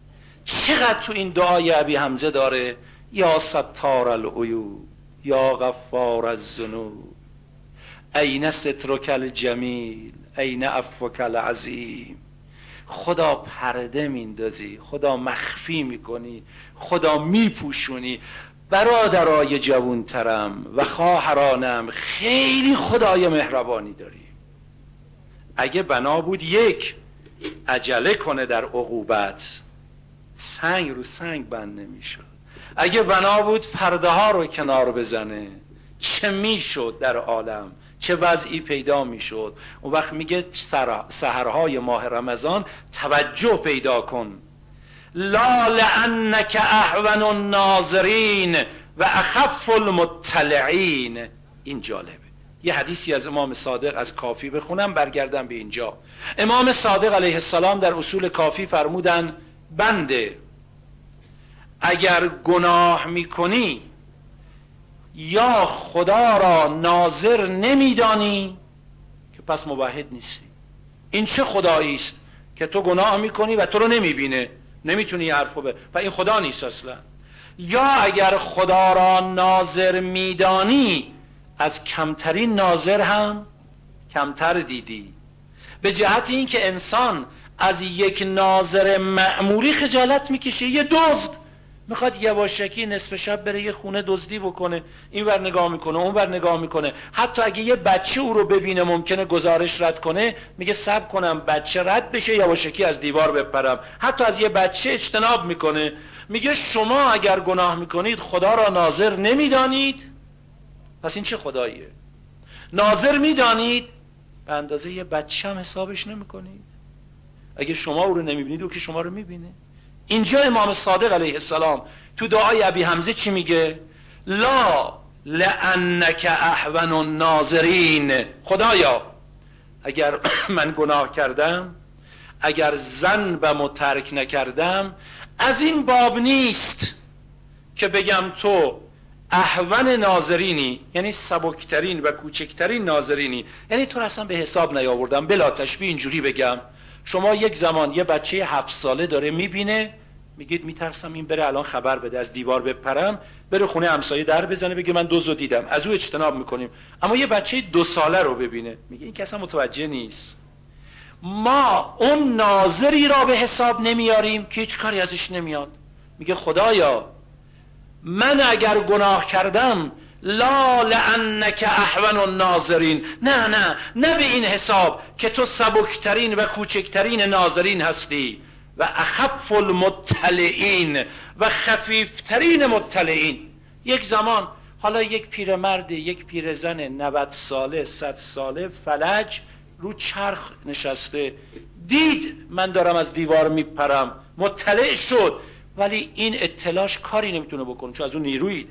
چقدر تو این دعای ابی حمزه داره؟ یا ستار العیوب یا غفار الذنوب. عین سترک الجمیل عین عفوک العظیم. خدا پرده میندازی خدا مخفی می‌کنی خدا میپوشونی. برادرای جوونترم و خواهرانم خیلی خدای مهربانی داری. اگه بنا بود یک عجله کنه در عقوبت. سنگ رو سنگ بند نمی‌شد. اگه بنا بود پرده ها رو کنار بزنه چه می‌شد در عالم؟ چه وضعی پیدا می‌شد. اون وقت میگه سهرهای ماه رمضان توجه پیدا کن. لا لانک احون الناظرین و اخف المطلعین. این جالبه. یه حدیثی از امام صادق از کافی بخونم برگردم به اینجا. امام صادق علیه السلام در اصول کافی فرمودن بنده اگر گناه می‌کنی یا خدا را ناظر نمیدانی که پس موحد نیستی. این چه خدایی است که تو گناه می‌کنی و تو رو نمی‌بینه؟ نمی‌تونی حرفو به و این خدا نیست اصلا. یا اگر خدا را ناظر میدانی از کمترین ناظر هم کمتر دیدی. به جهت اینکه انسان از یک ناظر معمولی خجالت می‌کشه یه دزد. می‌خواد یواشکی نصف شب بره یه خونه دزدی بکنه این ور نگاه می‌کنه اون ور نگاه می‌کنه. حتی اگه یه بچه او رو ببینه ممکنه گزارش رد کنه میگه سب کنم بچه رد بشه یواشکی از دیوار بپرم. حتی از یه بچه اجتناب می‌کنه. میگه شما اگر گناه می‌کنید خدا را ناظر نمی‌دانید. پس این چه خداییه؟ ناظر می‌دانید به اندازه یه بچه هم حسابش نمی‌کنید. اگه شما او رو نمی‌بینید او که شما رو می‌بینه. اینجا امام صادق علیه السلام تو دعای ابی حمزه چی میگه؟ لا لانک احون الناظرین. خدایا اگر من گناه کردم اگر زن و مترک نکردم از این باب نیست که بگم تو احون ناظرینی یعنی سبکترین و کوچکترین ناظرینی. یعنی تو اصلا به حساب نیاوردم بلا تشبیه اینجوری بگم. شما یک زمان یه بچه هفت ساله داره می‌بینه میگید میترسم این بره الان خبر بده از دیوار بپرم بره خونه همسایه در بزنه بگه من دوزو دیدم. از او اجتناب می‌کنیم. اما یه بچه دو ساله رو ببینه. میگه این کسا متوجه نیست. ما اون ناظری را به حساب نمیاریم که هیچ کاری ازش نمیاد. میگه خدایا من اگر گناه کردم لا لانک احون الناظرین. نه نه نه به این حساب که تو سبکترین و کوچکترین ناظرین هستی و اخف المطلعین و خفیفترین مطلعین. یک زمان حالا یک پیرمرد یک پیرزن 90 ساله 100 ساله فلج رو چرخ نشسته. دید من دارم از دیوار میپرم. مطلع شد. ولی این اطلاعش کاری نمی‌تونه بکنه چون از اون نیروی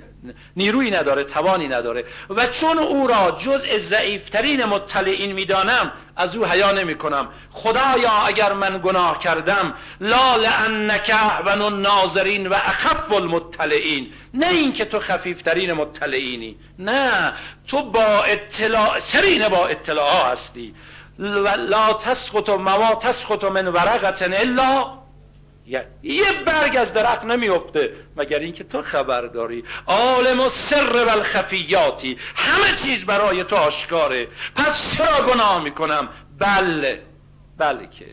نیروی نداره توانی نداره. و چون او را جزء ضعیفترین مطلعین می‌دانم از او حیا نمی کنم خدایا اگر من گناه کردم لا لانک و الناظرین و اخف المطلعین. نه اینکه تو خفیفترین مطلعینی نه. تو با اطلاع سرین با اطلاع هستی. لا تسخط ما تسخط من ورقت الا یه برگ از درخت نمیفته مگر اینکه تو خبر داری؟ عالم و سر و الخفیاتی همه چیز برای تو آشکاره. پس چرا گناه می‌کنم؟ بله بله که.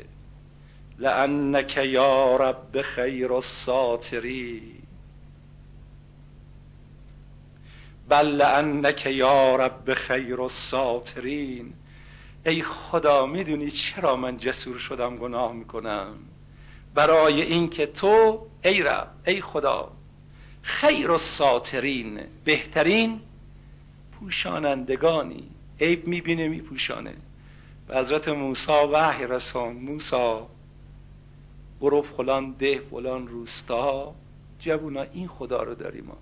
لانک یا رب خیر الساتری. بل لانک یا رب خیر الساترین. ای خدا می‌دونی چرا من جسور شدم گناه می‌کنم؟ برای اینکه تو ای رب ای خدا خیر و ساترین بهترین پوشانندگانی. عیب می‌بینه میپوشانه. به حضرت موسی وحی رسان. موسی برو فلان ده فلان روستا. جوونا این خدا رو داریم ما.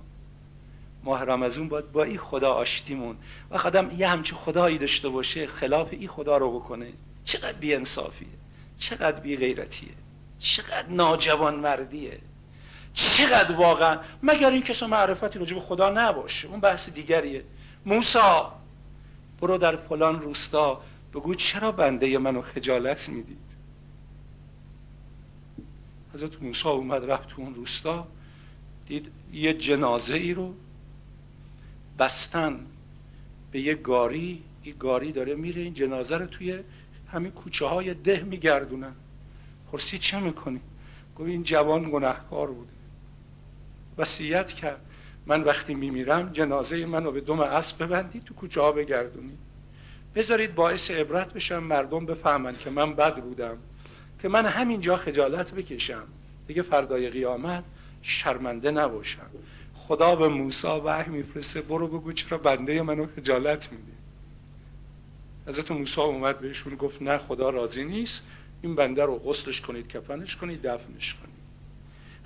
ماه رمزون باید با این خدا آشتیمون. و خدم یه همچه خدایی داشته باشه خلاف این خدا رو بکنه. چقدر بی انصافیه چقدر بی غیرتیه چقدر ناجوان مردیه. چقدر واقعا. مگر این کسا معرفتی راجع خدا نباشه. اون بحث دیگریه. موسا برو در فلان روستا. بگو چرا بنده منو خجالت می‌دید؟ حضرت موسی اومد رفت تو اون روستا. دید یه جنازه ای رو بستن به یه گاری. این گاری داره میره این جنازه رو توی همین کوچه های ده میگردونن. پرسی چه می‌کنی؟ گفت این جوان گناهکار بوده. وصیت کرد. من وقتی میمیرم جنازه منو به دم اسب ببندی تو کوچه ها بگردونی. بذارید باعث عبرت بشم مردم بفهمن که من بد بودم که من همینجا خجالت بکشم. دیگه فردای قیامت شرمنده نباشم. خدا به موسی وحی میفرسته برو بگو چرا بنده منو خجالت میدی حضرت موسی اومد بهشون گفت نه خدا راضی نیست. این بنده رو غسلش کنید کفنش کنید دفنش کنید.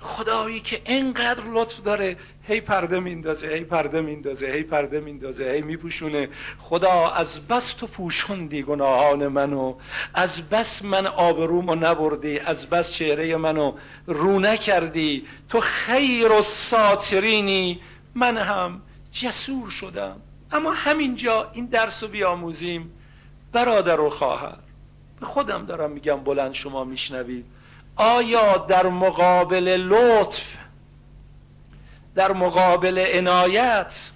خدایی که انقدر لطف داره هی پرده میندازه هی پرده میندازه هی پرده میندازه هی میپوشونه. خدا از بس تو پوشوندی گناهان منو. از بس من آبرومو نبردی از بس چهره منو رو نکردی. تو خیر و ساترینی. من هم جسور شدم. اما همینجا این درس رو بیاموزیم. برادر و خواهر خودم دارم میگم بلند شما میشنوید. آیا در مقابل لطف در مقابل عنایت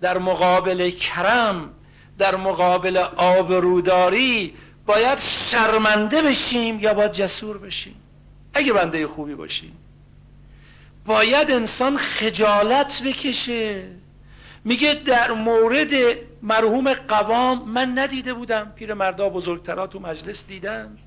در مقابل کرم در مقابل آبروداری باید شرمنده بشیم یا باید جسور بشیم؟ اگه بنده خوبی باشیم. باید انسان خجالت بکشه. میگه در مورد مرحوم قوام من ندیده بودم. پیر مردا بزرگترا تو مجلس دیدن.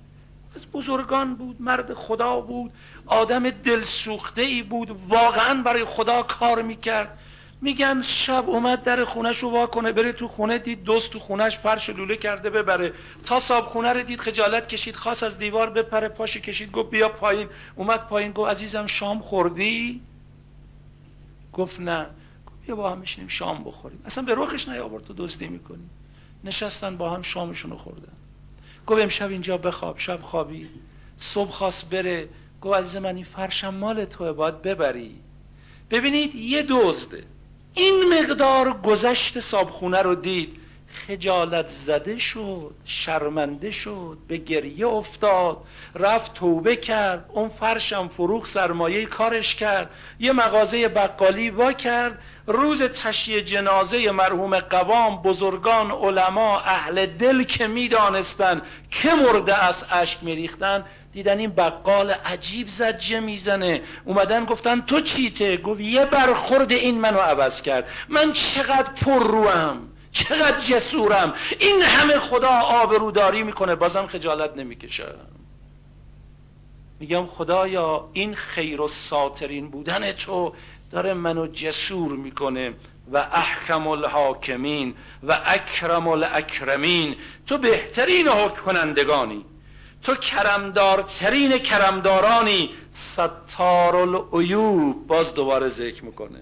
از بزرگان بود مرد خدا بود. آدم دلسوخته ای بود. واقعا برای خدا کار می‌کرد. میگن شب اومد در خونش رو وا کنه بره تو خونه دید دوست تو خونش فرش لوله کرده ببره. تا صاحب خونه رو دید خجالت کشید خواست از دیوار بپره پاش کشید گفت بیا پایین. اومد پایین گفت عزیزم شام خوردی؟ گفت نه. بیا با هم میشینیم شام بخوریم. اصلا به روخش نیاورد تو دزدی می‌کنی. نشستن با هم شامشون رو خوردن. گفت امشب اینجا بخواب شب خوابی. صبح خواست بره. گفت عزیز من این فرشم مال توه باید ببری. ببینید یه دزده. این مقدار گذشت صابخونه رو دید. خجالت زده شد شرمنده شد به گریه افتاد. رفت توبه کرد. اون فرشم فروخ سرمایه کارش کرد. یه مغازه بقالی وا کرد. روز تشییع جنازه مرحوم قوام بزرگان علما اهل دل که می‌دانستن که مرده از اشک میریختن دیدن این بقال عجیب زجه می‌زنه. اومدن گفتن تو چیته گفت یه برخورد این منو عوض کرد. من چقدر پر روم چقدر جسورم. این همه خدا آبروداری می‌کنه. بازم خجالت نمی‌کشم. میگم خدایا این خیر و ساترین بودن تو داره منو جسور می‌کنه و احکم الحاکمین و اکرم الاکرمین. تو بهترین حکم کنندگانی تو کرمدارترین کرمدارانی. ستار العیوب باز دوباره ذکر می‌کنه.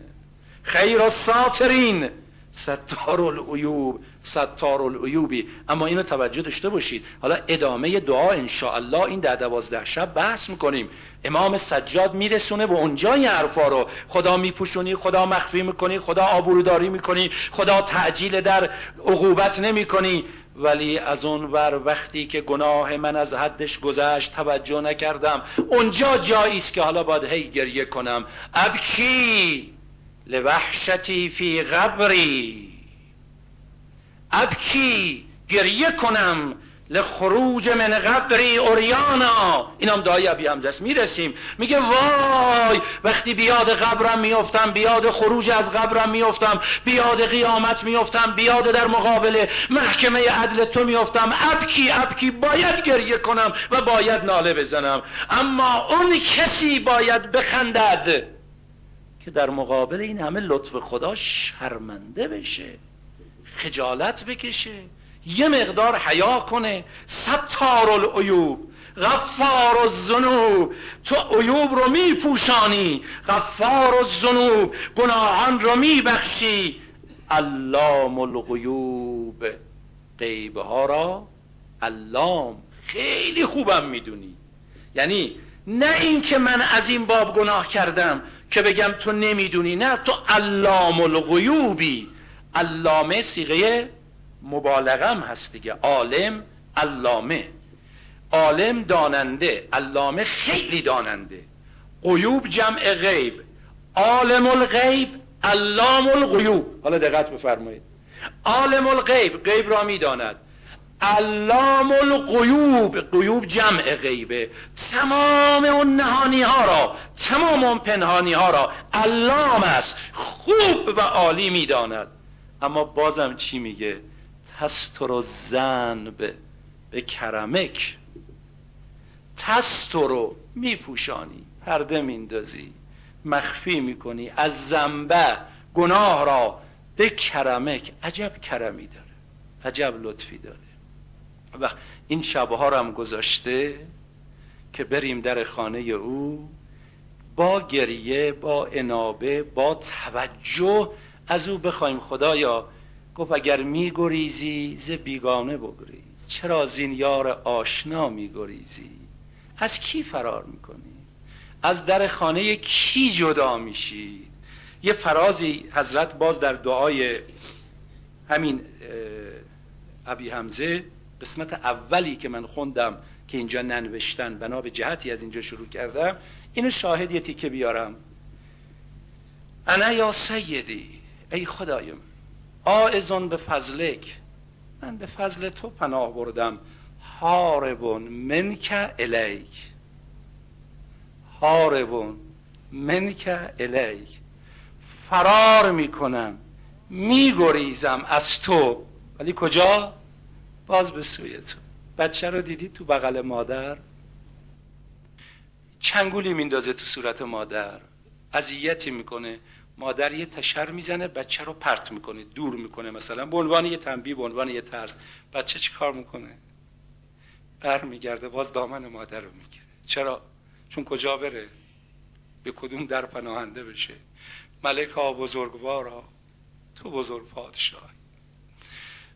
خیر و ساترین ستار العیوب. ستار العیوبی اما اینو توجه داشته باشید. حالا ادامه دعا الله این ده دوازده شب بحث می‌کنیم. امام سجاد میرسونه به اونجا این حرفا رو. خدا میپوشونی خدا مخفی می‌کنی خدا آبروداری می‌کنی خدا تعجیل در عقوبت نمی‌کنی. ولی از اون ور وقتی که گناه من از حدش گذشت توجه نکردم. اونجا جایی است که حالا باید هی گریه کنم. ابکی لوحشتی فی قبری ابکی گریه کنم لخروج من قبری اوریانا. این هم دعای ابی همزه می‌رسیم. میگه وای وقتی بیاد قبرم میافتم بیاد خروج از قبرم میافتم بیاد قیامت میافتم بیاد در مقابل محکمه عدل تو میافتم. ابکی ابکی باید گریه کنم و باید ناله بزنم. اما اون کسی باید بخندد که در مقابل این همه لطف خدا شرمنده بشه. خجالت بکشه. یه مقدار حیا کنه. ستار العیوب غفار الذنوب تو عیوب رو میپوشانی. غفار الذنوب گناهان رو میبخشی. علام الغیوب. غیبه ها را علام. خیلی خوبم می‌دونی. یعنی نه اینکه من از این باب گناه کردم که بگم تو نمی‌دونی نه تو علام الغیوبی. علامه سیغه مبالغه هم هست دیگه. عالم علامه. عالم داننده علامه خیلی داننده. قیوب جمع غیب. عالم الغیب علام الغیوب. حالا دقت بفرمایید. عالم الغیب غیب را می‌داند. علام القیوب قیوب جمع غیبه. تمام اون نهانی ها را تمام اون پنهانی ها را علام است. خوب و عالی می‌داند. اما بازم چی میگه؟ تستر زنب به کرمک. تستر رو میپوشانی پرده میندازی مخفی می‌کنی از زنبه گناه را به کرمک. عجب کرمی داره عجب لطفی داره. وقت این شبها رو هم گذاشته که بریم در خانه او با گریه با انابه با توجه از او بخوایم خدایا. گفت اگر میگریزی ز بیگانه بگریز. چرا زین یار آشنا میگریزی؟ از کی فرار می‌کنی؟ از در خانه کی جدا میشید یه فرازی حضرت باز در دعای همین ابی حمزه قسمت اولی که من خوندم که اینجا ننوشتن بنا به جهتی از اینجا شروع کردم اینو شاهد یه تیکه بیارم. انا یا سیدی؟ ای خدایم آئزون به فضلک من به فضل تو پناه بردم. هاربون منک الیک. هاربون منک الیک. فرار می‌کنم میگریزم از تو. ولی کجا؟ باز به سوی تو. بچه رو دیدی تو بغل مادر؟ چنگولی میندازه تو صورت مادر. اذیتی می‌کنه. مادر یه تشر می‌زنه بچه رو پرت می‌کنه دور می‌کنه مثلا. به عنوان یه تنبیه به عنوان یه ترس. بچه چی کار می‌کنه؟ بر میگرده باز دامن مادر رو می‌گیره. چرا؟ چون کجا بره؟ به کدوم در پناهنده بشه؟ ملک ها بزرگوارا تو بزرگ پادشاهی.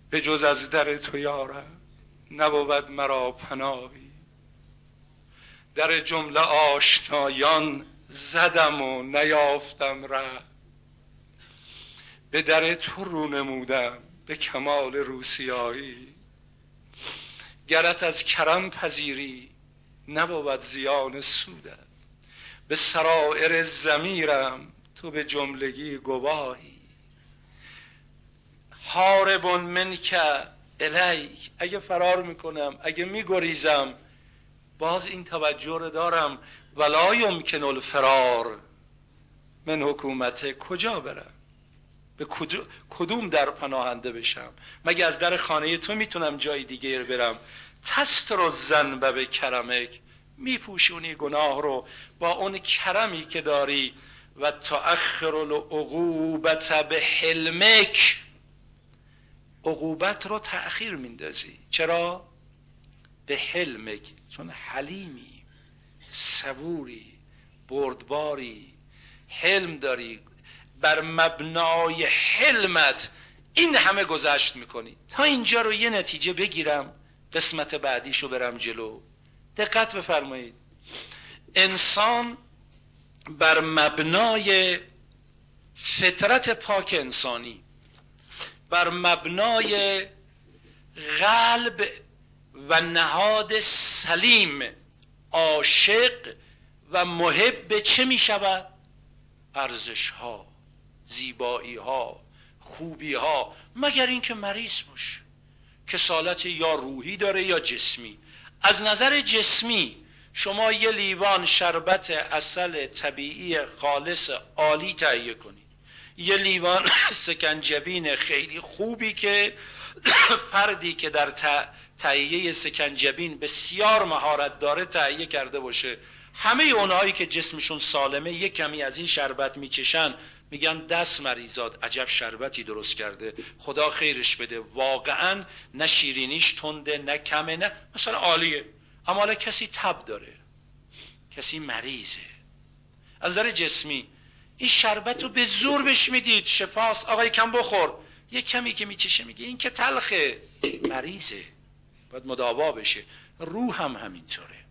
به جز از در تو یارم نبود مرا پناهی. در جمله آشنایان زدم و نیافتم ره به در تو رو نمودم به کمال روسیایی. گرت از کرم پذیری نبود زیان سودم به سرائر زمیرم تو به جملگی گواهی. حاربون منک الیک اگه فرار می‌کنم اگه میگریزم باز این توجه رو دارم. ولا یمکن الفرار من حکومت کجا برم؟ به کدوم در پناهنده بشم؟ مگه از در خانه تو می‌تونم جای دیگه برم؟ تستر و زن به کرمک میپوشونی گناه رو با اون کرمی که داری و تأخر العقوبت به حلمک. عقوبت رو تأخیر میندازی. چرا؟ به حلمک. چون حلیمی صبوری بردباری حلم داری. بر مبنای حلمت این همه گذشت می‌کنی. تا اینجا رو یه نتیجه بگیرم قسمت بعدیشو برم جلو. دقت بفرمایید. انسان بر مبنای فطرت پاک انسانی بر مبنای قلب و نهاد سلیم عاشق و محب چه می شود؟ ارزش ها زیبایی ها خوبی ها مگر اینکه مریض باشه کسالت یا روحی داره یا جسمی. از نظر جسمی شما یه لیوان شربت اصل طبیعی خالص عالی تهیه کنید. یه لیوان سکنجبین خیلی خوبی که فردی که در تهیه سکنجبین بسیار مهارت داره تهیه کرده باشه. همه اونهایی که جسمشون سالمه یک کمی از این شربت میچشن میگن دست مریضات عجب شربتی درست کرده خدا خیرش بده. واقعا نه شیرینیش تنده نه کمه نه مثلا عالیه. اما حالا کسی تب داره. کسی مریضه. از نظر جسمی این شربت رو به زور بش می‌دید. شفاست آقای کم بخور. یه کمی که میچشه میگه این که تلخه. مریضه. باید مداوا بشه. روح هم همینطوره.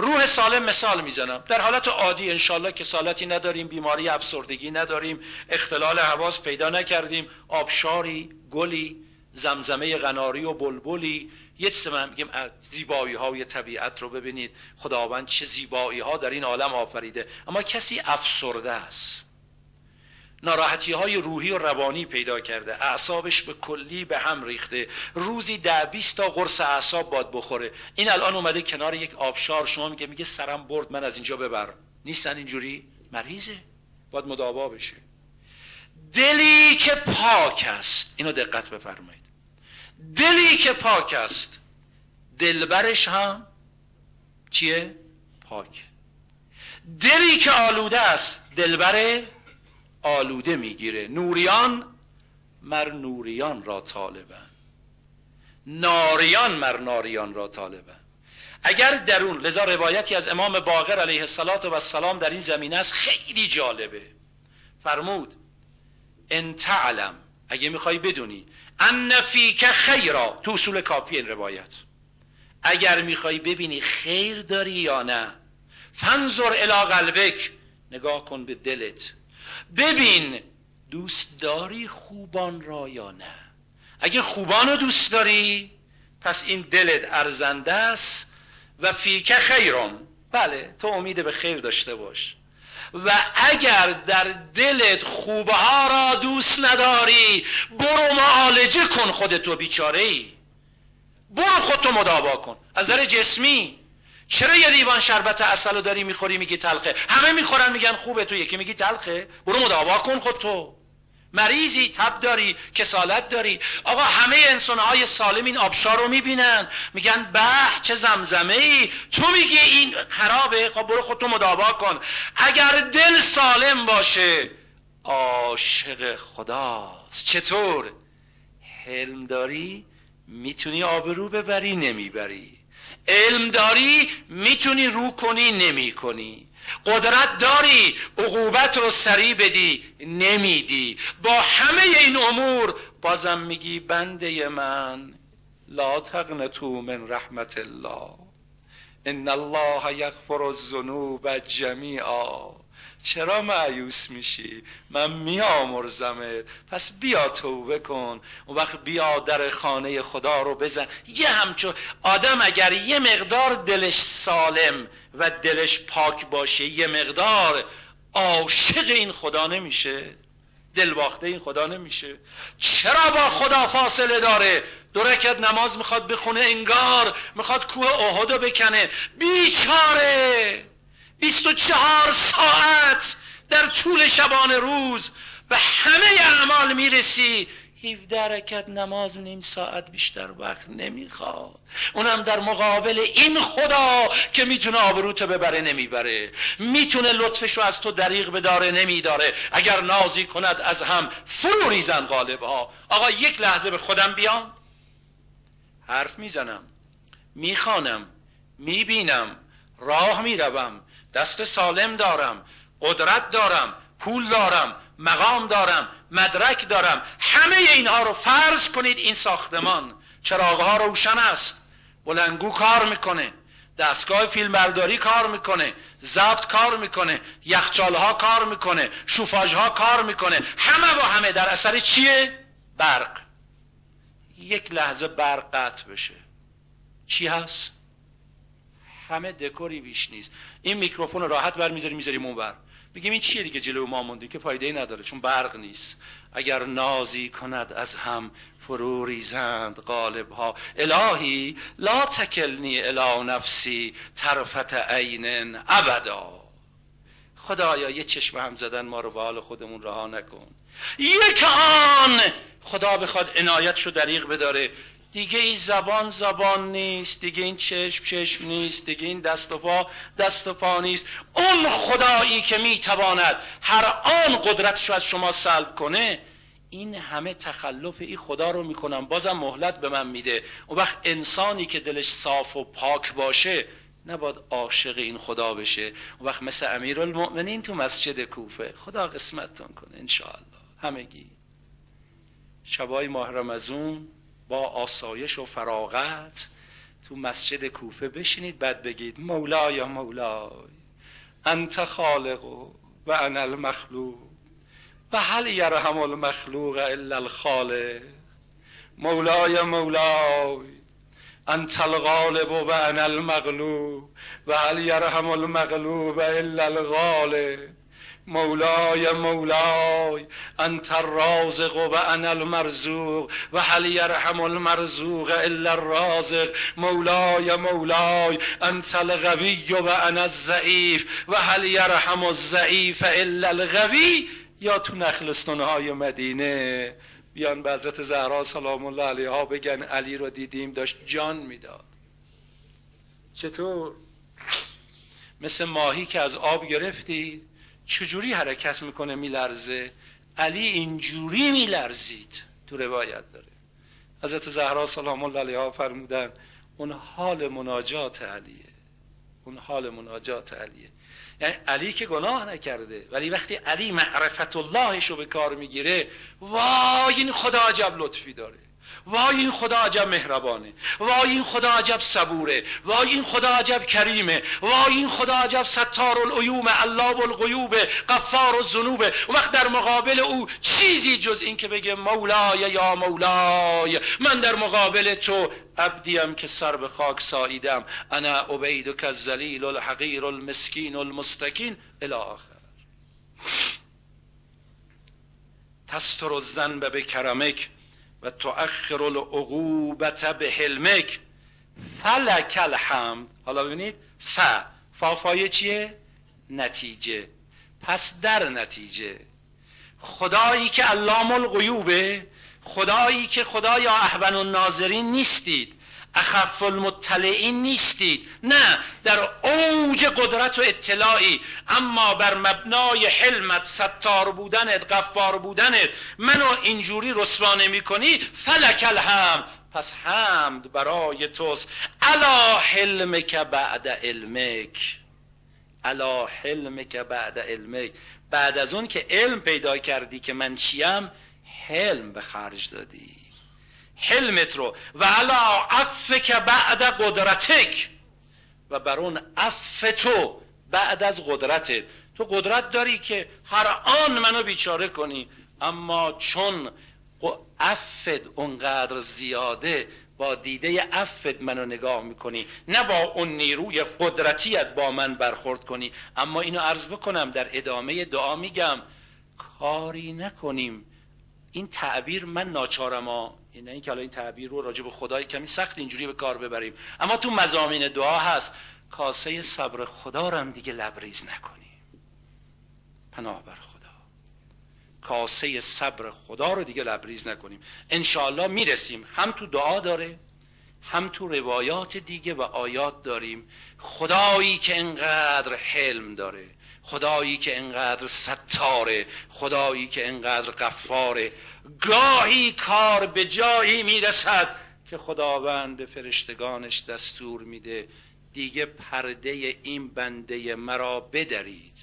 روح سالم مثال می‌زنم. در حالت عادی انشالله که سالتی نداریم بیماری افسردگی نداریم اختلال حواس پیدا نکردیم آبشاری گلی زمزمه غناری و بلبلی. یه چیز من میگیم زیبایی های طبیعت رو ببینید. خداوند چه زیبایی ها در این عالم آفریده. اما کسی افسرده است. ناراحتی های روحی و روانی پیدا کرده. اعصابش به کلی به هم ریخته. روزی ده بیست تا قرص اعصاب باد بخوره. این الان اومده کنار یک آبشار. شما میگه میگه سرم برد من از اینجا ببر. نیستن اینجوری؟ مریضه. باید مداوا بشه. دلی که پاک است. اینو دقت بفرمایید. دلی که پاک است. دلبرش هم چیه؟ پاک. دلی که آلوده است. دلبر آلوده می‌گیره. نوریان مر نوریان را طالبن ناریان مر ناریان را طالبن اگر درون لذا روایتی از امام باقر علیه السلام در این زمینه است خیلی جالبه. فرمود ان تعلم. اگه می‌خوای بدونی. ان فیک خیرا. تو اصول کافی این روایت. اگر می‌خوای ببینی خیر داری یا نه فنظر الی قلبک. نگاه کن به دلت. ببین دوست داری خوبان را یا نه؟ اگه خوبان رو دوست داری پس این دلت ارزنده است و فیک خیرم بله تو امید به خیر داشته باش. و اگر در دلت خوبه ها را دوست نداری برو معالجه کن خودتو بیچاره ای برو خودتو مداوا کن. از نظر جسمی چرا یه لیوان شربت اصل رو داری می‌خوری؟ میگی تلخه. همه می‌خورن میگن خوبه. تو یکی میگی تلخه. برو مداوا کن خودتو مریضی تب داری کسالت داری. آقا همه انسان های سالم این آبشار رو می‌بینن. میگن به چه زمزمه ای تو میگی این خرابه. خب برو خودتو مداوا کن. اگر دل سالم باشه عاشق خداست. چطور؟ حلم داری؟ می‌تونی آبرو ببری نمی‌بری. علم داری می‌تونی رو کنی نمی کنی قدرت داری عقوبت رو سریع بدی نمیدی. با همه این امور بازم میگی بنده من لا تقنطو من رحمت الله. ان الله یغفر الذنوب جمیعا. چرا معیوس میشی؟ من میامرزمت پس بیا توبه کن. اون وقت بیا در خانه خدا رو بزن. یه همچون آدم اگر یه مقدار دلش سالم و دلش پاک باشه یه مقدار عاشق این خدا نمیشه. دل باخته این خدا نمیشه. چرا با خدا فاصله داره؟ دو رکت نماز می‌خواد بخونه انگار می‌خواد کوه احدو بکنه. بیچاره! بیست و چهار ساعت در طول شبان روز به همه اعمال می‌رسی. 17 رکت نماز نیم ساعت بیشتر وقت نمی‌خواد. اونم در مقابل این خدا که می‌تونه آبروتو ببره نمی‌بره. می‌تونه لطفشو از تو دریغ بداره نمیداره. اگر نازی کند از هم فرو ریزن غالب ها آقا یک لحظه به خودم بیام. حرف می‌زنم. می‌خوانم. می‌بینم. راه می‌روم. دست سالم دارم قدرت دارم پول دارم مقام دارم مدرک دارم. همه اینها رو فرض کنید این ساختمان. چراغها روشن است. بلنگو کار می‌کنه. دستگاه فیلمبرداری کار می‌کنه. ضبط کار می‌کنه. یخچالها کار می‌کنه. شوفاژها کار می‌کنه. همه با همه در اثر چیه؟ برق. یک لحظه برق قطع بشه. چی هست؟ همه دکوری بیش نیست. این میکروفون راحت بر می‌ذاری می‌ذاریم اون بر بگیم این چیه دیگه جلو ما مونده که فایده ای نداره؟ چون برق نیست. اگر نازی کند از هم فرو ریزند قالب ها الهی لا تکلنی الی نفسی طرفت عین ابدا. خدایا یه چشم هم زدن ما رو به حال خودمون رها نکن. یک آن خدا بخواد عنایتشو دریغ بداره. دیگه این زبان زبان نیست دیگه این چشم چشم نیست دیگه این دست و پا دست و پا نیست. اون خدایی که می‌تواند هر آن قدرتشو از شما سلب کنه این همه تخلف این خدا رو می‌کنم. بازم مهلت به من میده. اون وقت انسانی که دلش صاف و پاک باشه نباید عاشق این خدا بشه. اون وقت مثل امیر المؤمنین تو مسجد کوفه. خدا قسمتتون کنه انشاءالله. همگی. شبای ماه رمزون با آسایش و فراغت تو مسجد کوفه بشینید بعد بگید مولای مولای انت خالق و انا المخلوق و هل یرحم المخلوق الا الخالق مولای مولای انت الغالب و انا المغلوب و هل یرحم المغلوب الا الغالب. مولای مولای انت الرازق و انا المرزوق و هل یرحم المرزوق الا الرازق. مولای مولای انت الغوی و انا الضعیف و هل یرحم الضعیف الا الغوی. یا تو نخلستان های مدینه بیان به حضرت زهرا سلام الله علیها بگن علی رو دیدیم داشت جان می‌داد. چطور؟ مثل ماهی که از آب گرفتید. چجوری حرکت می‌کنه میلرزه؟ علی اینجوری میلرزید. تو روایت داره. حضرت زهرا سلام الله علیها فرمودن اون حال مناجات علیه. اون حال مناجات علیه. یعنی علی که گناه نکرده ولی وقتی علی معرفت اللهش رو به کار می‌گیره وای این خدا عجب لطفی داره. وای این خدا عجب مهربانه وای این خدا عجب صبوره وای این خدا عجب کریمه وای این خدا عجب ستار العیوم علاب الغیوب قفار الذنوب. و وقت در مقابل او چیزی جز این که بگه مولای یا مولای. من در مقابل تو عبدیم که سر به خاک ساییدم. انا عبید که الذلیل الحقیر المسکین المستکین. الی آخر. تستر الذنب به کرمک و تؤخر العقوبت به حلمک فلک الحمد. حالا ببینید ف. فافای چیه؟ نتیجه. پس در نتیجه. خدایی که علام الغیوبه خدایی که خدایا احون الناظرین نیستید. اخف المطلعین نیستید. نه در اوج قدرت و اطلاعی. اما بر مبنای حلمت ستار بودنت غفار بودنت منو اینجوری رسوا نمی کنی فلک الحمد. پس حمد برای توست. الا حلمک بعد علمک. الا حلمک بعد علمک. بعد از اون که علم پیدا کردی که من چیم حلم به خرج دادی. حلمت رو. و علا عفک بعد قدرتک. و بر اون عف تو بعد از قدرتت. تو قدرت داری که هر آن منو بیچاره کنی. اما چون عفت اونقدر زیاده با دیده عفت منو نگاه می‌کنی. نه با اون نیروی قدرتیت با من برخورد کنی. اما اینو عرض بکنم در ادامه دعا میگم. کاری نکنیم. این تعبیر من ناچارم این اینکه حالا این تعبیر رو راجع به خدای کمی سخت اینجوری به کار ببریم. اما تو مزامین دعا هست. کاسه صبر خدا رو هم دیگه لبریز نکنیم پناه بر خدا. کاسه صبر خدا رو دیگه لبریز نکنیم. انشاءالله می‌رسیم. هم تو دعا داره هم تو روایات دیگه و آیات داریم. خدایی که انقدر حلم داره خدایی که انقدر ستاره خدایی که انقدر قفاره گاهی کار به جایی می‌رسد که خداوند فرشتگانش دستور میده. دیگه پرده این بنده مرا بدرید.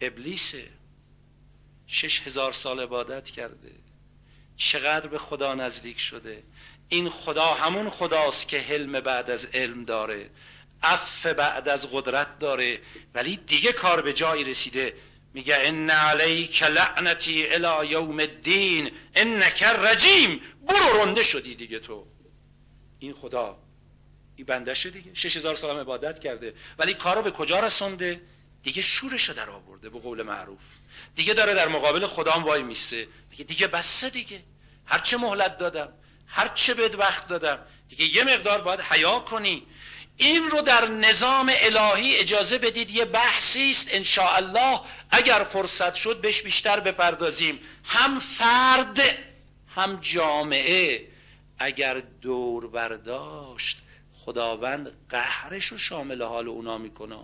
ابلیس شش هزار سال عبادت کرده. چقدر به خدا نزدیک شده. این خدا همون خداست که حلم بعد از علم داره. عف بعد از قدرت داره ولی دیگه کار به جایی رسیده. میگه ان علیک لعنتی الی یوم الدین انک رجیم برو رنده شدی دیگه تو. این خدا این بنده شد دیگه. 6000 سال عبادت کرده. ولی کارو به کجا رسونده؟ دیگه شورش در آورده به قول معروف. دیگه داره در مقابل خدام وای میسه. میگه دیگه بسه دیگه. هرچه مهلت دادم هرچه بد وقت دادم دیگه یه مقدار باید حیا کنی. این رو در نظام الهی اجازه بدید یه بحثی است ان الله اگر فرصت شد بهش بیشتر بپردازیم. هم فرد هم جامعه. اگر دور برداشت خداوند قهرش رو شامل حال اونا می‌کنه.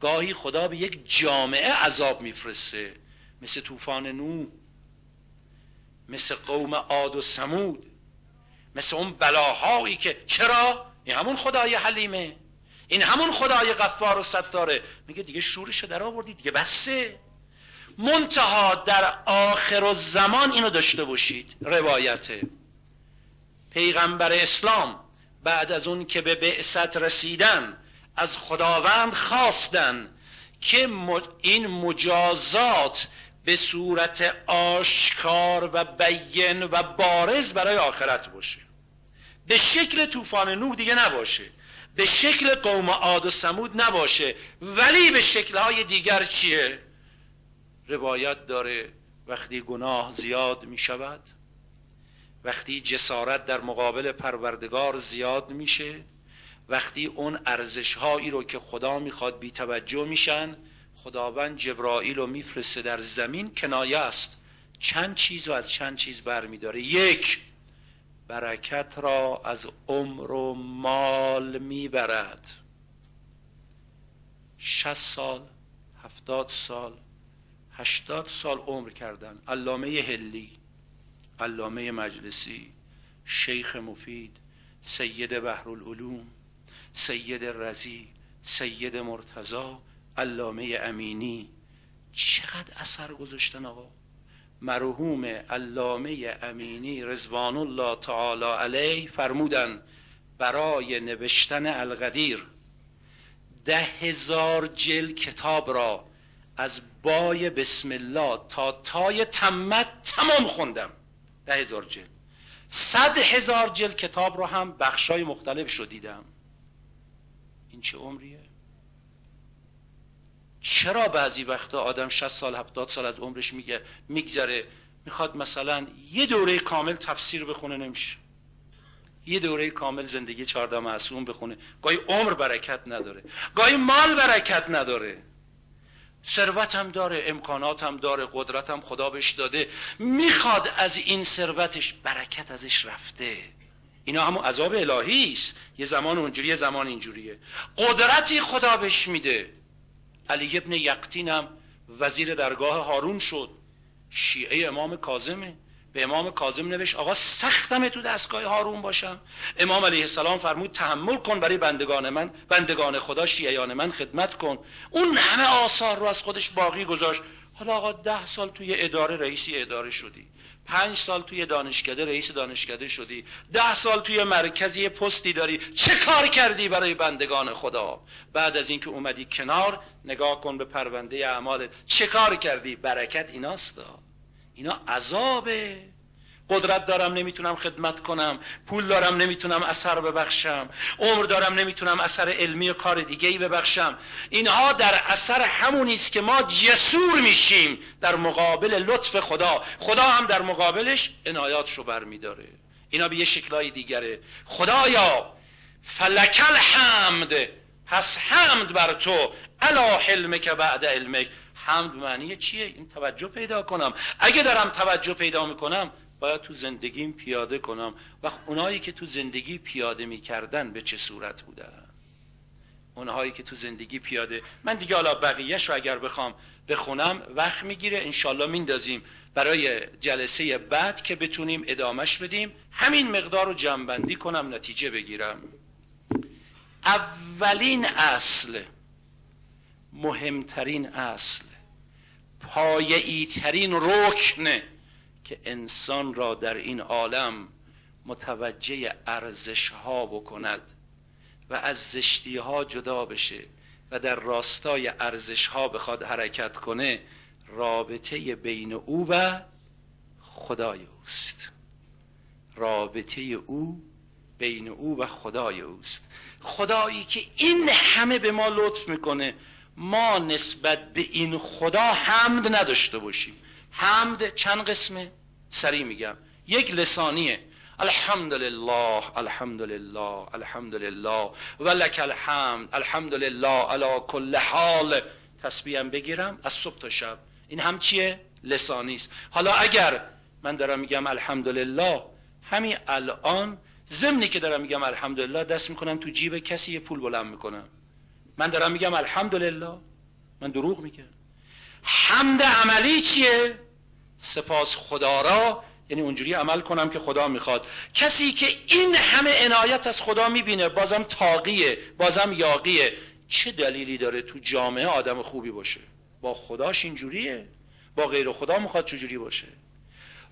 گاهی خدا به یک جامعه عذاب میفرسته. مثل طوفان نو مثل قوم عاد و سمود مثل اون بلاهایی که چرا؟ این همون خدای حلیمه. این همون خدای غفار و ستاره. میگه دیگه شورشو در آوردی دیگه بسه. منتها در آخر و زمان اینو داشته باشید روایت پیغمبر اسلام بعد از اون که به بعثت رسیدن از خداوند خواستن که این مجازات به صورت آشکار و بین و بارز برای آخرت باشه. به شکل طوفان نوح دیگه نباشه. به شکل قوم عاد و سمود نباشه. ولی به شکلهای دیگر چیه؟ روایت داره وقتی گناه زیاد می شود وقتی جسارت در مقابل پروردگار زیاد میشه وقتی اون ارزش هایی رو که خدا می‌خواد بی توجه میشن خداوند جبرائیل رو میفرسته در زمین کنایه است. چند چیز رو از چند چیز برمیداره. یک برکت را از عمر و مال می‌برد. 60 سال هفتاد سال هشتاد سال عمر کردن. علامه هلی علامه مجلسی شیخ مفید سید بحرالعلوم سید رزی سید مرتزا علامه امینی. چقدر اثر گذاشتن آقا؟ مرحوم علامه امینی رضوان الله تعالی علیه فرمودن برای نوشتن القدیر ده هزار جل کتاب را از بای بسم الله تا تای تمت تمام خوندم. ده هزار جل صد هزار جل کتاب رو هم بخشای مختلف شدیدم. این چه عمریه؟ چرا بعضی وقتا آدم 60 سال 70 سال از عمرش میگه میگذره؟ می‌خواد مثلا یه دوره کامل تفسیر بخونه نمیشه. یه دوره کامل زندگی چهارده معصوم بخونه. گاهی عمر برکت نداره. گاهی مال برکت نداره. ثروت هم داره امکانات هم داره قدرت هم خدا بهش داده. می‌خواد از این ثروتش برکت ازش رفته. اینا همون عذاب الهی است. یه زمان اونجوری یه زمان اینجوریه. قدرتی خدا بهش میده. علی ابن یقتین هم وزیر درگاه هارون شد. شیعه امام کاظمه. به امام کاظم نوشت آقا سختمه تو دستگاه هارون باشم. امام علیه السلام فرمود تحمل کن برای بندگان من بندگان خدا شیعیان من خدمت کن. اون همه آثار رو از خودش باقی گذاشت. حالا آقا ده سال توی اداره رئیسی اداره شدی. پنج سال توی دانشکده رئیس دانشکده شدی. ده سال توی مرکزی پستی داری. چه کار کردی برای بندگان خدا؟ بعد از اینکه اومدی کنار نگاه کن به پرونده اعمالت چه کار کردی؟ برکت ایناستا اینا عذابه. قدرت دارم نمی‌تونم خدمت کنم. پول دارم نمی‌تونم اثر ببخشم. عمر دارم نمی‌تونم اثر علمی و کار دیگه ای ببخشم. اینها در اثر همونی است که ما جسور میشیم در مقابل لطف خدا. خدا هم در مقابلش عنایاتشو رو برمیداره. اینا به یه شکلای دیگره. خدایا فلکل حمد پس حمد بر تو. علا حلمک بعد علمک. حمد معنی چیه؟ این توجه پیدا کنم. اگه دارم توجه پیدا می‌کنم باید تو زندگیم پیاده کنم. و اونایی که تو زندگی پیاده می‌کردن به چه صورت بودن؟ اونهایی که تو زندگی پیاده من دیگه حالا بقیهش رو اگر بخوام بخونم وقت می‌گیره. انشالله میندازیم. برای جلسه بعد که بتونیم ادامش بدیم همین مقدار رو جنبندی کنم نتیجه بگیرم. اولین اصل مهمترین اصل پایعی ترین رکن که انسان را در این عالم متوجه ارزش ها بکند و از زشتی ها جدا بشه و در راستای ارزش ها بخواد حرکت کنه رابطه بین او و خدای اوست. رابطه او بین او و خدای اوست. خدایی که این همه به ما لطف می‌کنه ما نسبت به این خدا حمد نداشته باشیم. حمد چند قسمه؟ سری میگم. یک لسانیه. الحمدلله الحمدلله الحمدلله. ولک الحمد الحمدلله علی کل حال. تسبیحم بگیرم از صبح تا شب. این هم چیه؟ لسانی است. حالا اگر من دارم میگم الحمدلله همین الان ضمنی که دارم میگم الحمدلله دست می‌کنم تو جیب کسی یه پول بلند می‌کنم. من دارم میگم الحمدلله. من دروغ میگم. حمد عملی چیه؟ سپاس خدا را یعنی اونجوری عمل کنم که خدا می‌خواد. کسی که این همه عنایت از خدا می‌بینه بازم تاقیه بازم یاقیه. چه دلیلی داره تو جامعه آدم خوبی باشه؟ با خداش اینجوریه. با غیر خدا می‌خواد چجوری باشه؟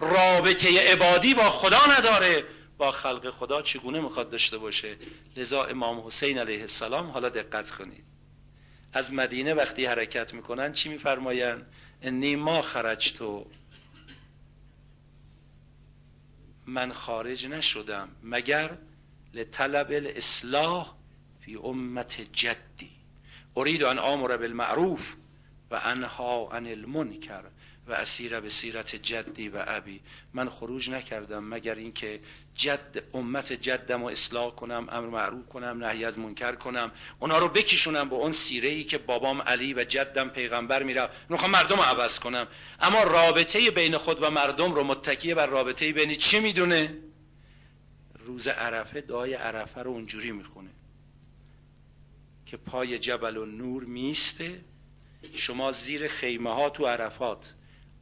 رابطه عبادی با خدا نداره. با خلق خدا چگونه می‌خواد داشته باشه؟ لذا امام حسین علیه السلام حالا دقت کنید. از مدینه وقتی حرکت می‌کنن چی میفرماین انی ما خرج تو من خارج نشدم مگر لطلب الاصلاح فی امت جدی. اريد ان امر بالمعروف و انها عن المنکر. و اسیر به سیرت جدی و ابی. من خروج نکردم مگر اینکه جد امت جدم و اصلاح کنم امر معروف کنم نهی از منکر کنم. اونا رو بکشونم به اون سیره ای که بابام علی و جدم پیغمبر میره می‌خوام مردم رو عوض کنم. اما رابطه بین خود و مردم رو متکیه بر رابطه بین چی می‌دونه؟ روز عرفه دعای عرفه رو اونجوری می‌خونه که پای جبل و نور میسته شما زیر خیمه ها تو عرفات.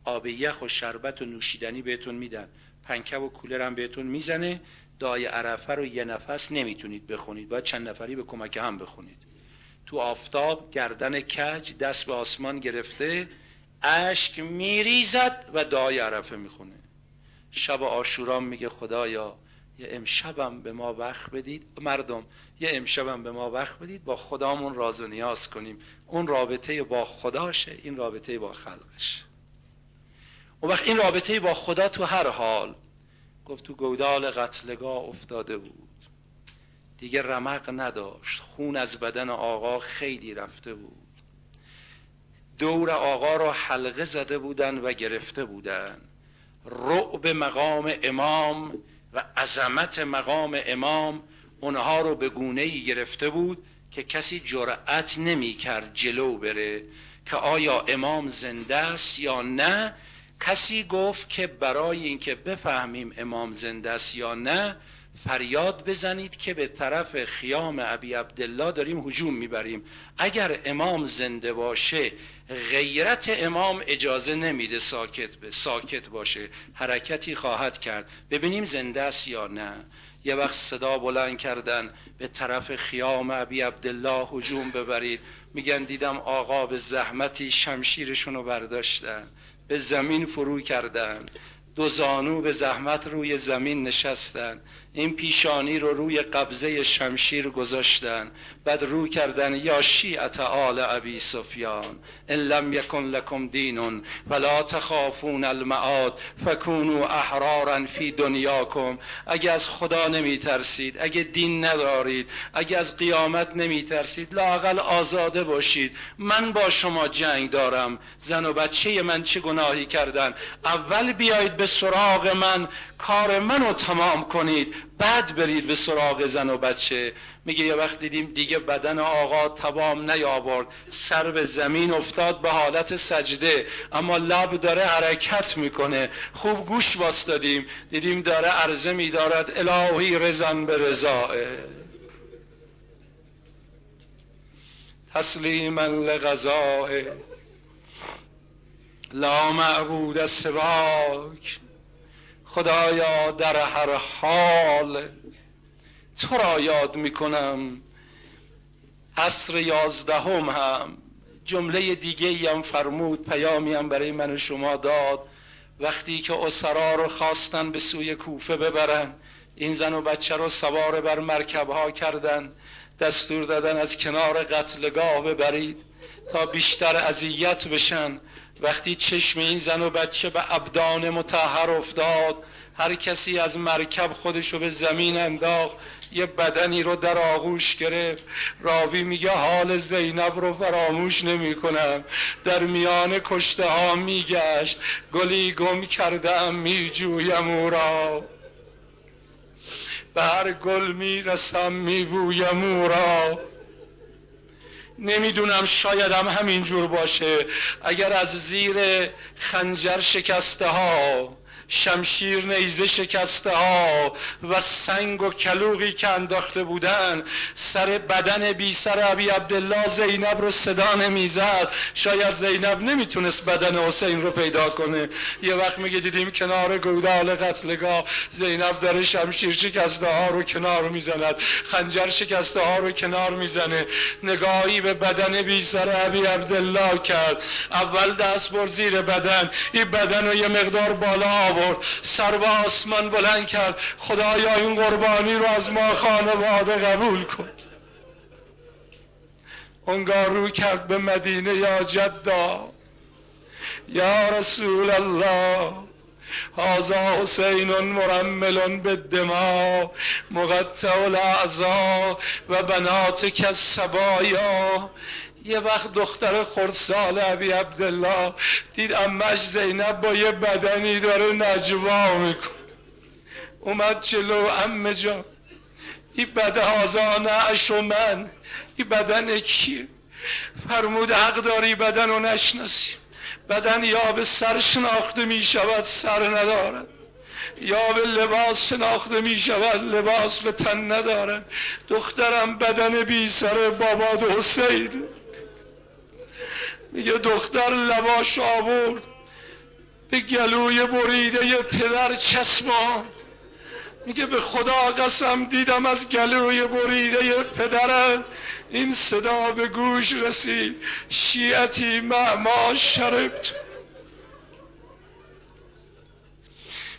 آب یخ و شربت و نوشیدنی بهتون میدن. پنکه و کولر هم بهتون می‌زنه. دای عرفه رو یه نفس نمی‌تونید بخونید. باید چند نفری به کمک هم بخونید. تو آفتاب گردن کج دست به آسمان گرفته اشک میریزد و دعای عرفه می‌خونه. شب آشورام میگه خدایا یه امشبم به ما وقت بدید. مردم یه امشبم به ما وقت بدید. با خدامون راز و نیاز کنیم. اون رابطه با خداشه این رابطه با خلقش اون وقت این رابطه با خدا تو هر حال گفت تو گودال قتلگاه افتاده بود. دیگه رمق نداشت. خون از بدن آقا خیلی رفته بود. دور آقا را حلقه زده بودن و گرفته بودن. رعب مقام امام و عظمت مقام امام اونها رو به گونه ای گرفته بود که کسی جرأت نمی کرد جلو بره که آیا امام زنده است یا نه. کسی گفت که برای اینکه بفهمیم امام زنده است یا نه فریاد بزنید که به طرف خیام ابی عبدالله داریم هجوم می‌بریم. اگر امام زنده باشه غیرت امام اجازه نمیده ساکت به ساکت باشه حرکتی خواهد کرد. ببینیم زنده است یا نه. یه وقت صدا بلند کردن به طرف خیام ابی عبدالله هجوم ببرید. میگن دیدم آقا به زحمتی شمشیرشون رو برداشتن. به زمین فرو کردن دو زانو به زحمت روی زمین نشستن این پیشانی رو روی قبضه شمشیر گذاشتن. بعد رو کردن یا شیعت آل ابی سفیان. ان لم یکن لکم دین ولا تخافون المعاد فکونوا احرارا فی دنیاکم. اگه از خدا نمی ترسید اگه دین ندارید اگه از قیامت نمی ترسید لاقل آزاده باشید. من با شما جنگ دارم. زن و بچه من چه گناهی کردن؟ اول بیایید به سراغ من. کار منو تمام کنید بعد برید به سراغ زن و بچه. میگه یه وقت دیدیم دیگه بدن آقا تمام نیاورد. سر به زمین افتاد به حالت سجده. اما لب داره حرکت می‌کنه. خوب گوش دادیم دیدیم داره عرضه میدارد الهی رزن به رضاه تسلیما لغذائه لا معبود سواک. خدایا در هر حال تو را یاد می‌کنم عصر یازدهم هم جمله دیگه هم فرمود پیامی هم برای من و شما داد. وقتی که اسرا رو خواستن به سوی کوفه ببرن این زن و بچه رو سوار بر مرکب ها کردن دستور دادن از کنار قتلگاه ببرید تا بیشتر اذیت بشن. وقتی چشم این زن و بچه به ابدان متحر افتاد هر کسی از مرکب خودشو به زمین انداخت یه بدنی رو در آغوش گرفت. راوی میگه حال زینب رو فراموش نمی کنم در میان کشته ها میگشت. گلی گم کردم میجویم او را. به هر گل می‌رسم میبویم او را. نمی‌دونم شاید هم همینجور باشه. اگر از زیر خنجر شکسته ها شمشیر نیزه شکسته ها و سنگ و کلوغی که انداخته بودن سر بدن بی سر عبی عبدالله زینب رو صدا نمی‌زد. شاید زینب نمی‌تونست بدن حسین رو پیدا کنه. یه وقت میگه دیدیم کنار گودال قتلگاه زینب داره شمشیر شکسته ها رو کنار می‌زند. خنجر شکسته ها رو کنار می‌زنه. نگاهی به بدن بی سر عبی عبدالله کرد. اول دست بر زیر بدن. این بدن رو یه مقدار بالا سر به آسمان بلند کرد. خدایا این قربانی رو از ما خانواده قبول کن. اونگاه رو کرد به مدینه یا جدا. یا رسول الله هازا حسین مرمل به دما مقطع الاعضا و بنات کسبایا یه وقت دختر خردسال عبی عبدالله دید امش زینب با یه بدنی داره نجوا میکن اومد جلو ام جان این بده هازانه اشو من این بدن کیه فرمود حق داری بدن رو نشناسی. بدن یا به سر شناخته می شود سر ندارد. یا به لباس شناخته می شود لباس به تن ندارد. دخترم بدن بی سر بابا حسین. میگه دختر لباش آورد. به گلوی بریده پدر چسمان میگه به خدا قسم دیدم از گلوی بریده پدرم این صدا به گوش رسید. شیعتی معما شربت.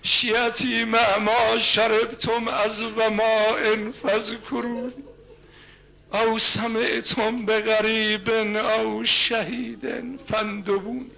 شیعتی معما شربتم از و ما انفذ کرون او سمعتم به غریب او شهید فندبون.